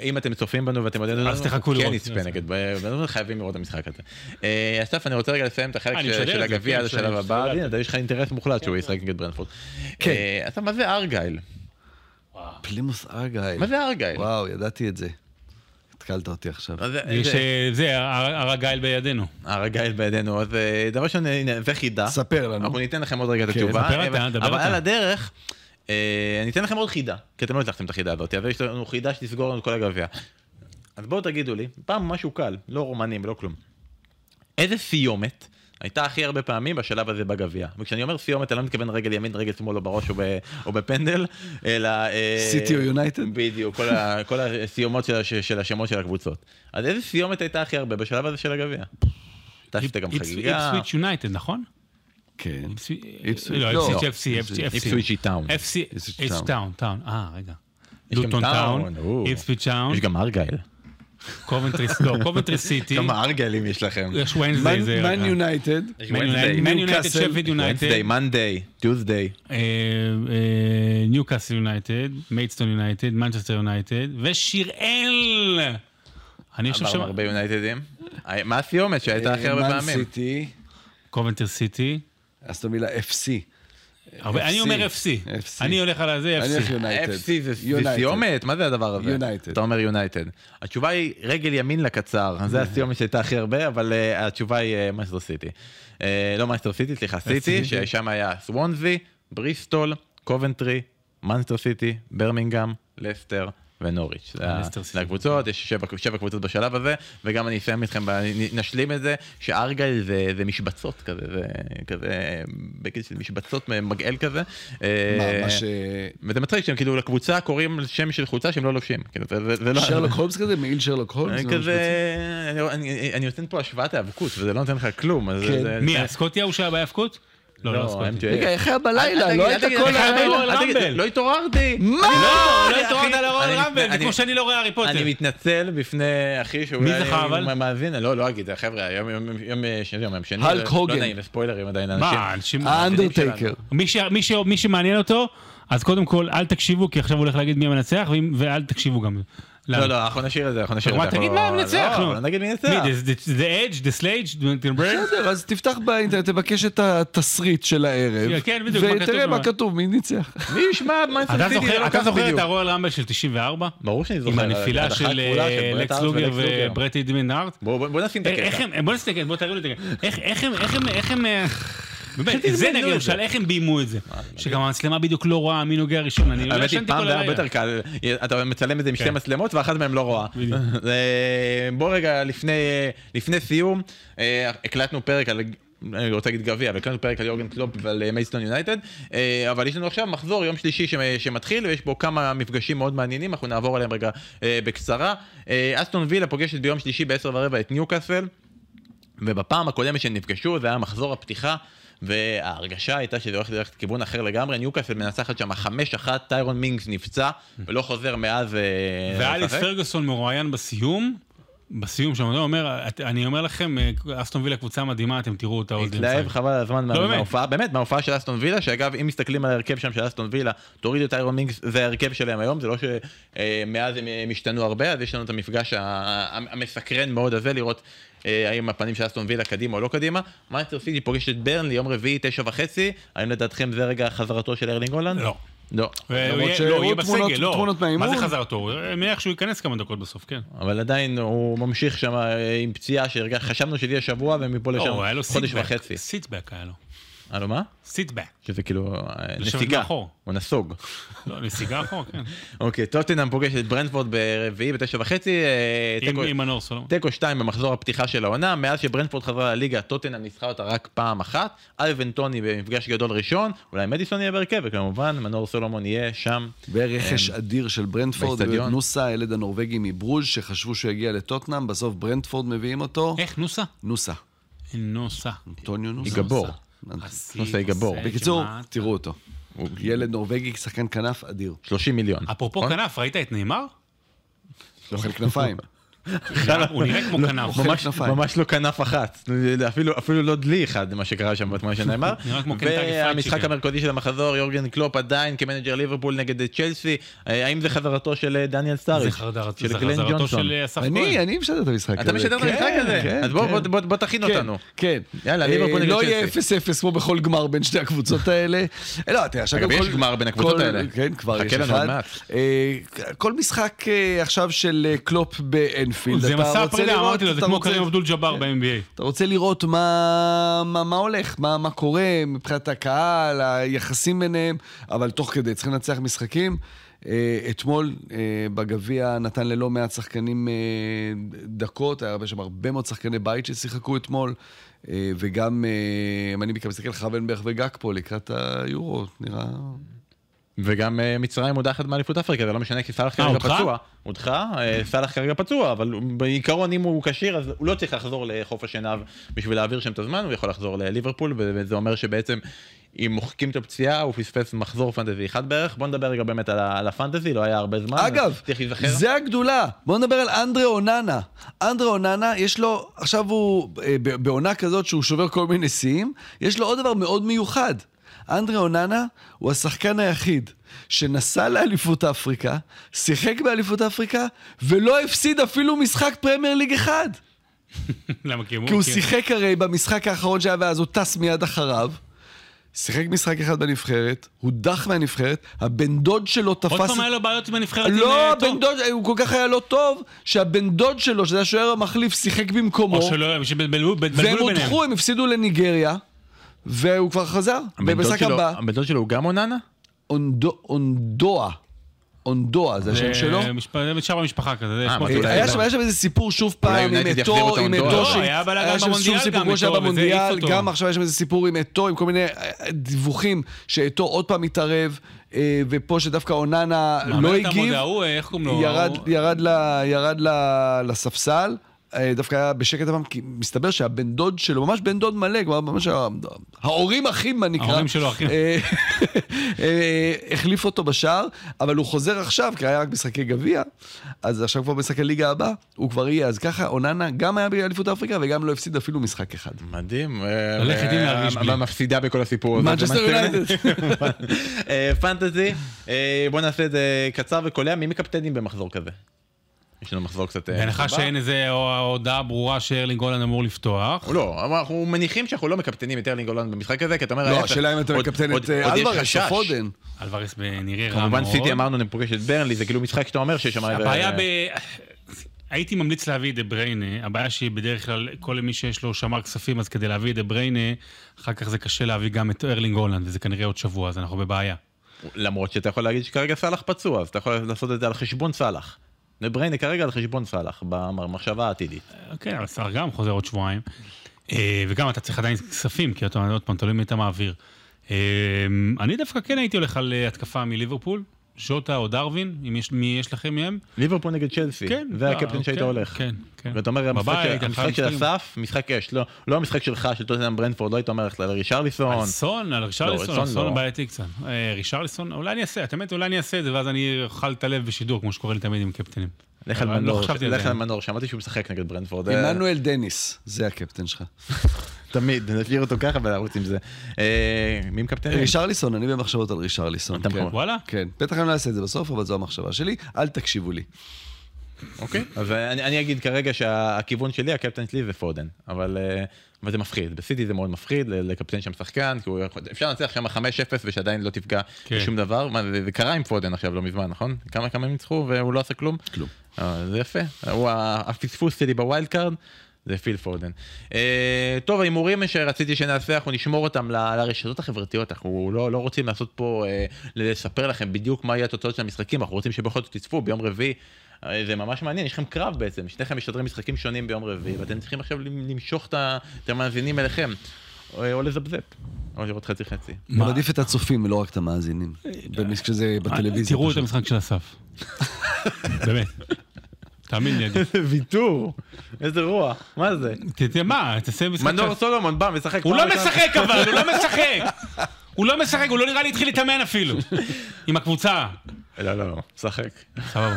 אם אתם צופים בנו ואתם יודעים, אז תחכו כן לראות. נצפה נגד ברנדפורד, חייבים לראות את המשחק הזה. אה, אסף, אני רוצה רגע לסיים את החלק של- הגביע כן, עד שאני השלב הבא, יש לך אינטרס מוחלט שהוא ישחק נגד ברנדפורד. כן. אה, אסף, מה זה ארגייל? פלימוס ארגייל. מה זה ארגייל? וואו, ידעתי את זה. התקלת אותי עכשיו. זה- הר הגייל בידינו. הרגייל בידינו, אז דבר ראשון, הנה, זה חידה. ספר לנו. אנחנו ניתן לכם עוד רגע את כן, התשובה. ספר אבל- אתה, דבר אבל אתה. על הדרך, אני אתן לכם עוד חידה, כי אתם לא הצלחתם את החידה הזאת, אבל יש לנו חידה שתסגור לנו את כל הגביע. אז בואו תגידו לי, פעם משהו קל, לא רומנים ולא כלום. איזה סיומת הייתה הכי הרבה פעמים בשלב הזה בגביע? וכשאני אומר סיומת, אני לא מתכוון רגל ימין, רגל שמאל או בראש או, ב, או בפנדל, אלא... אה, סיטי או יונייטד? בדיוק, כל, ה, כל הסיומות של, הש- של השמות של הקבוצות. אז איזה סיומת הייתה הכי הרבה בשלב הזה של הגביע? הייתה גם חגיגה. איפסוויץ' יונייטד, נכון? כן. איפסוויץ'- לא, איפסוויץ' טאון. איפסוויץ' טאון. טאון. אה, רגע. לוטון טאון, טאון, או. איפסוויץ' טאון, יש גם ארגייל. קובנטרי, לא, קובנטרי סיטי, כמה ארגיילים יש לכם? יש ווינסדיי, זה... מן יונייטד. מן יונייטד, מן שפיד יונייטד, Tuesday. אה, ניוקאסל יונייטד, מיידסטון יונייטד, מנצ'סטר יונייטד, ושיראל! אני חושב עברנו שם... הרבה יונייטדים. מה הסיומת שהייתה הכי הרבה מן פעמים? סיטי, קובנטר סיטי. אסטון וילה FC. הרבה- אני אומר FC. FC. אני הולך על זה, אני הולך FC. יונייטד. FC זה. סיומת? מה זה הדבר הזה? יונייטד. אתה אומר יונייטד. התשובה היא רגל ימין לקצר, זה הסיומת שהייתה הכי הרבה, אבל אה, התשובה היא מנצ'סטר סיטי. אה, לא מנצ'סטר סיטי, סליחה, סיטי, ששם היה סוונזי, בריסטול, קובנטרי, מנצ'סטר סיטי, ברמינגהם, לסטר. ונוריץ', זה הקבוצות, יש שבע, שבע קבוצות בשלב הזה, וגם אני אסיים איתכם, נשלים את זה, שארגייל זה, זה משבצות כזה, זה כזה, בגלל של משבצות מגעיל כזה. מה, אה, מה ש... וזה מצחיק שהם כאילו לקבוצה קוראים שם של קבוצה שהם לא לובשים. כאילו, זה, זה, זה לא... שרלוק הולמס כזה? מעיל שרלוק הולמס? כזה, אני, אני, אני נותן פה השוואת האבקות וזה לא נותן לך כלום. אז כן. זה, מי, זה, הסקוטיה הוא שהיה בהאבקות? לא, לא לא, הסקוטי. MJ. רגע, איך היה בלילה? לא היית כל הלילה? רמבל. לא התעוררתי. מה? לא, לא אחי, התעוררת על הרול רמבל, זה כמו שאני לא רואה הארי פוטר. אני מתנצל בפני אחי שאולי... מי זכה, אבל? מאזין, לא, לא אגיד, חבר'ה, יום יום שני, יום שני. הלק לא- הוגן. לא נעים, ספוילרים עדיין, אנשים. מה, אנשים... האנדרטייקר. מי שמעניין אותו, אז קודם כל אל תקשיבו, כי עכשיו הוא הולך להגיד מי המנצח, ואל תקשיבו גם. לא, לא, אנחנו נשאיר את זה, אנחנו נשאיר את מה, זה. תגיד מה לא- המנצח, לא, נו. לא נגיד מי מי, ינצח. the- the- the edge, the slage, the bird? בסדר, אז תפתח באינטרנט, תבקש את התסריט של הערב, כן, בדיוק, מה כתוב ותראה מה. כתוב, מי ניצח. מי ישמע מה זוכר- אתה זוכר את הרועל רמבל של 94? ברור שאני זוכר. עם הנפילה של אה, לקס הארט לוגר. וברט אידמין הארט? בוא נשים את איך הקטע. הם, בוא נסתכל, בוא תראו לי את זה. איך הם, איך הם, איך הם, אה, באמת, זה נגיד. למשל, איך הם ביימו את זה. שגם המצלמה בדיוק לא רואה מי נוגע ראשון, אני לא האמת היא ישנתי פעם כל זה הרבה הלילה. יותר קל, אתה מצלם את זה עם שתי כן. מצלמות ואחת מהן לא רואה. בוא רגע לפני לפני סיום, אה, הקלטנו פרק על אני רוצה להגיד גביע, אבל הקלטנו פרק על יורגן קלופ ועל אה, מייסטון יונייטד, אה, אבל יש לנו עכשיו מחזור יום שלישי שמתחיל, ויש בו כמה מפגשים מאוד מעניינים, אנחנו נעבור עליהם רגע בקצרה. אסטון וילה פוגשת ביום שלישי בעשר ורבע את ניוקאסל, ובפעם הקודמת שהם נפגשו זה היה מחזור הפתיחה. וההרגשה הייתה שזה הולך ללכת לכיוון אחר לגמרי, ניוקאסל מנצחת שם 5-1, טיירון מינגס נפצע ולא חוזר מאז אה, לשחק. פרגוסון מרואיין בסיום, בסיום שם, הוא אומר, "את- אני אומר לכם, אה, אסטון וילה קבוצה מדהימה, אתם תראו אותה עוד התלהב חבל על הזמן לא. מההופעה, באמת, מההופעה של אסטון וילה, שאגב, אם מסתכלים על ההרכב שם של אסטון וילה, תורידו את טיירון מינגס, זה ההרכב שלהם היום, זה לא שמאז הם הם השתנו הרבה, אז יש לנו את המפגש המסקרן מאוד הזה, לראות אה, האם הפנים של אסטון וילה קדימה או לא קדימה. מנצ'סטר סיטי פוגשת את ברנלי יום רביעי, תשע וחצי, האם לדעתכם זה רגע חזרתו של ארלינג הולנד? לא. לא. למרות לא, שהראו יהיה תמונות- בסגל, לא. תמונות מה מהאימון. זה חזרתו? הוא מניח שהוא ייכנס כמה דקות בסוף, כן. אבל עדיין הוא ממשיך שם אה, עם פציעה שחשבנו שזה יהיה שבוע ומפה לשם לא, לו חודש. וחצי. setback היה לו. הלו מה? סיטבק. שזה כאילו אה, לשבת נסיגה, מאחור. הוא נסוג. לא, נסיגה אחורה, כן. [LAUGHS] אוקיי, טוטנאם פוגשת את ברנדפורד ברביעי בתשע וחצי, אה, עם- מנור סולומון. תיקו שתיים במחזור הפתיחה של העונה, מאז שברנדפורד חזרה לליגה, טוטנאם ניצחה אותה רק פעם אחת, אייבן טוני במפגש גדול ראשון, אולי מדיסון יהיה בהרכב, וכמובן מנור סולומון יהיה שם. ורכש אדיר של ברנדפורד. נוסה, הילד הנורבגי מברוז' שחשבו שהוא יגיע לטוטנאם, בסוף ברנדפורד מביאים אותו. איך, נוסה? נוסה, נוסה. אנטוניו. נוסה יגבור. בקיצור, מה אתה- תראו אותו. ילד נורבגי, שחקן כנף אדיר. 30 מיליון. אפרופו נכון? כנף, ראית את נאמר? אוכל כנפיים. [LAUGHS] הוא נראה כמו כנף. אוכל ממש, לא כנף אחת, אפילו, לא דלי אחד, מה שקרה שם, כמו שנאמר. [LAUGHS] נראה כמו והמשחק צ'יקן. המרכזי של המחזור, יורגן קלופ עדיין כמנג'ר ליברפול נגד צ'לסי, אה, האם זה חזרתו של אה, דניאל סטאריץ'? של זה גלן חזרתו ג'ונסון. של אסף אני, כהן. אני משדר את המשחק הזה. אתה משדר את כן, המשחק הזה? כן, אז בוא, כן. תכין כן, אותנו. כן. יאללה, אה, ליברפול נגד לא יהיה צ'לסי. 0-0 כמו בכל גמר בין שתי הקבוצות האלה. לא, תראה, עכשיו אגב, גם יש כל- גמר בין הקבוצות האלה. כן, כבר יש אחד. אה, כל משחק אה, עכשיו של אה, קלופ באנפילד, זה מסע פרידה, אמרתי לו, זה כמו קרים אבדול ג'אבר ב-NBA. אתה רוצה לראות מה, מה, מה הולך, מה, מה קורה מבחינת הקהל, היחסים ביניהם, אבל תוך כדי צריכים לנצח משחקים. אה, אתמול אה, בגביע נתן ללא מעט שחקנים אה, דקות, היה שם הרבה מאוד שחקני בית ששיחקו אתמול, וגם, אם אני מסתכל, חוונברג וגג פה לקראת היורו, נראה... וגם אה, מצרים מודחת מאליפות אפריקה, זה לא משנה כי סאלח כרגע הודחה? פצוע. הודחה, אה, סאלח כרגע פצוע, אבל בעיקרון אם הוא כשיר אז הוא לא צריך לחזור לחוף השנהב בשביל להעביר שם את הזמן, הוא יכול לחזור לליברפול, וזה אומר שבעצם אם מוחקים את הפציעה הוא פספס מחזור פנטזי אחד בערך. בוא נדבר רגע באמת על הפנטזי, לא היה הרבה זמן. אגב. זה הגדולה. בואו נדבר על אנדרה אוננה. אנדרה אוננה, יש לו, עכשיו הוא אה, בעונה כזאת שהוא שובר כל מיני שיאים, יש לו עוד דבר מאוד מיוחד. אנדרה אוננה הוא השחקן היחיד שנסע לאליפות אפריקה, שיחק באליפות אפריקה, ולא הפסיד אפילו משחק פרמייר ליג אחד. [LAUGHS] למה? כי כי הוא כי- שיחק הרי במשחק האחרון שהיה, ואז הוא טס מיד אחריו. שיחק משחק אחד בנבחרת, הודח מהנבחרת, הבן דוד שלו תפס... עוד פעם היה לו בעיות עם הנבחרת לא, הבן. דוד, הוא כל כך היה לא טוב, שהבן דוד שלו, שזה השוער המחליף, שיחק במקומו, או שלא, שבלבלו והם ביניהם. הודחו, הם הפסידו לניגריה, והוא כבר חזר, שלו- הבא. הבן דוד שלו הוא גם אוננה? אונדו- אונדואה, אונדואה, זה השם שלו. זה משפ- זה שם במשפחה כזה. אה, היה שם היה שם איזה סיפור שוב פעם עם אתו, עם. אתו, לא, היה שם שוב סיפור כמו שהיה במונדיאל. גם עכשיו יש שם איזה סיפור עם אתו, עם כל מיני אה, דיווחים שאתו עוד פעם התערב, אה, ופה שדווקא אוננה לא הגיב? ירד, לספסל. אה, דווקא היה בשקט הפעם, כי מסתבר שהבן דוד שלו, ממש בן דוד מלא, כבר ממש ההורים אחים, מה נקרא. ההורים שלו אחים. אה, [LAUGHS] אה, החליף אותו בשער, אבל הוא חוזר עכשיו, כי היה רק משחקי גביע, אז עכשיו כבר משחקי ליגה הבא, הוא כבר יהיה. אז ככה, אוננה גם היה באליפות אפריקה וגם לא הפסיד אפילו משחק אחד. מדהים. ללכת עם להרגיש בלי. המפסידה בכל הסיפור הזה. מנצ'סטר יונייטד. [LAUGHS] פנטזי, בוא נעשה את זה קצר וקולע, מי מקפטנים במחזור כזה? יש לנו מחזור קצת... אה, בהנחה. שאין איזה הודעה ברורה שארלינג הולנד אמור לפתוח. לא, אנחנו מניחים שאנחנו לא מקפטנים את ארלינג הולנד במשחק הזה, כי אתה אומר... לא, השאלה אם אתה מקפטן את אה, אלוורס או. פודן. אלוורס נראה רע מאוד. כמובן סיטי אמרנו, אני פוגש את ברנלי, זה כאילו משחק שאתה אומר שיש שם... הבעיה ב... הייתי ממליץ להביא את דה בריינה, הבעיה שהיא בדרך כלל, כל מי שיש לו שמר כספים, אז כדי להביא את דה בריינה, אחר כך זה קשה להביא גם את ארלינג הולנד, וזה כנראה עוד שבוע, אז אנחנו בבעיה. למרות שאתה יכול להגיד שכרגע סאלח פצוע, אז אתה יכול לעשות את זה על חשבון סאלח. בריינה כרגע על חשבון סאלח, במחשבה העתידית. כן, אבל שר גם חוזר עוד שבועיים. אה, וגם אתה צריך עדיין כספים, כי אתה עוד פעם, תלוי מי אתה מעביר. אה, אני דווקא כן הייתי הולך על אה, התקפה מליברפול, ז'וטה או דרווין, אם יש, מי יש לכם מהם. ליברפול נגד צ'לסי, כן. זה אה, הקפטן שהיית כן, הולך. כן, כן. ואתה אומר, המשחק בבית, של-. אסף, משחק אש, לא- לא המשחק שלך, של טוטנאם ברנפורד, לא היית אומר על רישרליסון. על סון, על רישרליסון, לא, על סון סון לא. בעייתי קצת. אה, רישרליסון, אולי אני אעשה, את האמת, אולי אני אעשה את זה, ואז אני אוכל את הלב בשידור, כמו שקורה לי תמיד עם קפטנים. לך על לא מנור, לך. על מנור, שמעתי שהוא משחק נגד ברנפורד. אה, עמנואל דניס, זה הקפטן שלך. [LAUGHS] תמיד, נשאיר אותו ככה ולרוץ עם זה. אה, מי מקפטן? רישרליסון, אני במחשבות על רישרליסון. אתה כן. וואלה? כן, בטח אני לא אעשה את זה בסוף, אבל זו המחשבה שלי. אל תקשיבו לי. אוקיי. אז אני אני אגיד כרגע שהכיוון שלי, הקפטן שלי זה פודן. אבל אה, אבל זה מפחיד. בסיטי זה מאוד מפחיד לקפטן שם שחקן, כי הוא יכול- אפשר לנצח שם 5-0 ושעדיין לא תפגע כן. בשום דבר. מה, זה זה קרה עם פודן עכשיו לא מזמן, נכון? כמה כמה הם ניצחו והוא לא עשה כלום? כלום. אה, זה יפה. הוא הפספוס שלי ב wild card. זה פיל פודן. אה, טוב, ההימורים שרציתי שנעשה, אנחנו נשמור אותם לרשתות החברתיות, אנחנו לא, לא רוצים לעשות פה, אה, לספר לכם בדיוק מה יהיה התוצאות של המשחקים, אנחנו רוצים שבכל זאת תצפו ביום רביעי. זה ממש מעניין, יש לכם קרב בעצם, שניכם משדרים משחקים שונים ביום רביעי, ואתם צריכים עכשיו למשוך את המאזינים אליכם, או, לזפזפ, או לראות חצי חצי. אני מעדיף את הצופים ולא רק את המאזינים. כשזה בטלוויזיה. תראו את. המשחק של אסף. [LAUGHS] באמת. תאמין לי, עדיף. ויתור, איזה רוע, מה זה? ת- ת- מה, תעשה משחק... מנור סולומון בא, משחק הוא לא. משחק אבל, הוא לא משחק! [LAUGHS] הוא לא משחק, הוא לא נראה לי התחיל להתאמן אפילו. עם הקבוצה. לא, לא, לא, משחק. סבבה.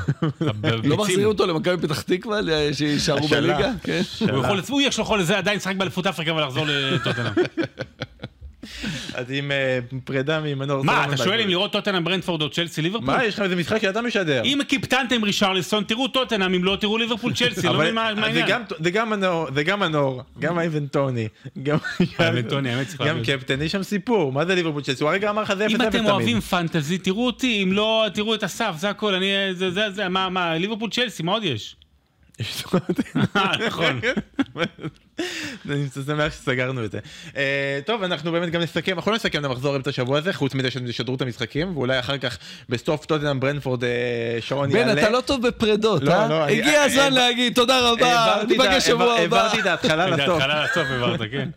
[LAUGHS] לא מחזירים אותו למכבי פתח תקווה, שיישארו. בליגה? כן. הוא יכול, הוא יש לו יכול לזה עדיין לשחק באליפות אפריקה ולחזור לטוטנאם. [LAUGHS] [LAUGHS] אז עם אה, פרידה ממנור מה, סולומון אתה שואל. אם לראות טוטנאם ברנדפורד או צ'לסי ליברפול? מה, יש לך איזה משחק שאתה משדר. אם קיפטנתם רישרליסון, תראו טוטנאם, אם לא תראו ליברפול [LAUGHS] צ'לסי, לא מבין מה העניין. זה גם מנור, גם אייבן טוני, גם אייבן טוני, האמת צריך גם. קפטן, יש שם סיפור, מה זה ליברפול צ'לסי? הוא הרגע אמר לך זה 0-0 אם. אתם אוהבים פנטזי, תראו אותי, אם לא, תראו את אסף, זה הכל, אני, זה, זה, זה, מה, מה, ליברפול צ'לסי, מה עוד יש? [LAUGHS] נכון. אני שמח שסגרנו את זה. אה, טוב, אנחנו באמת גם נסכם, אנחנו לא נסכם את המחזור את השבוע הזה, חוץ מזה שישדרו את המשחקים, ואולי אחר כך בסוף טוטנאם ברנפורד אה, שרון בן, יעלה. אתה לא טוב בפרדות, לא, אה? לא, הגיע הזמן להגיד תודה רבה, ניפגש שבוע הבא. העברתי את ההתחלה לסוף. ההתחלה לסוף העברת, כן.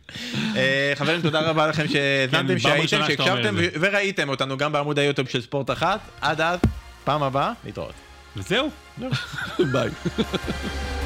אה, חברים, תודה רבה לכם שהאזנתם, כן, שהייתם, שהקשבתם וראיתם אותנו גם בעמוד היוטיוב של ספורט אחת. עד אז, פעם הבאה, להתראות. וזהו. ביי. [LAUGHS]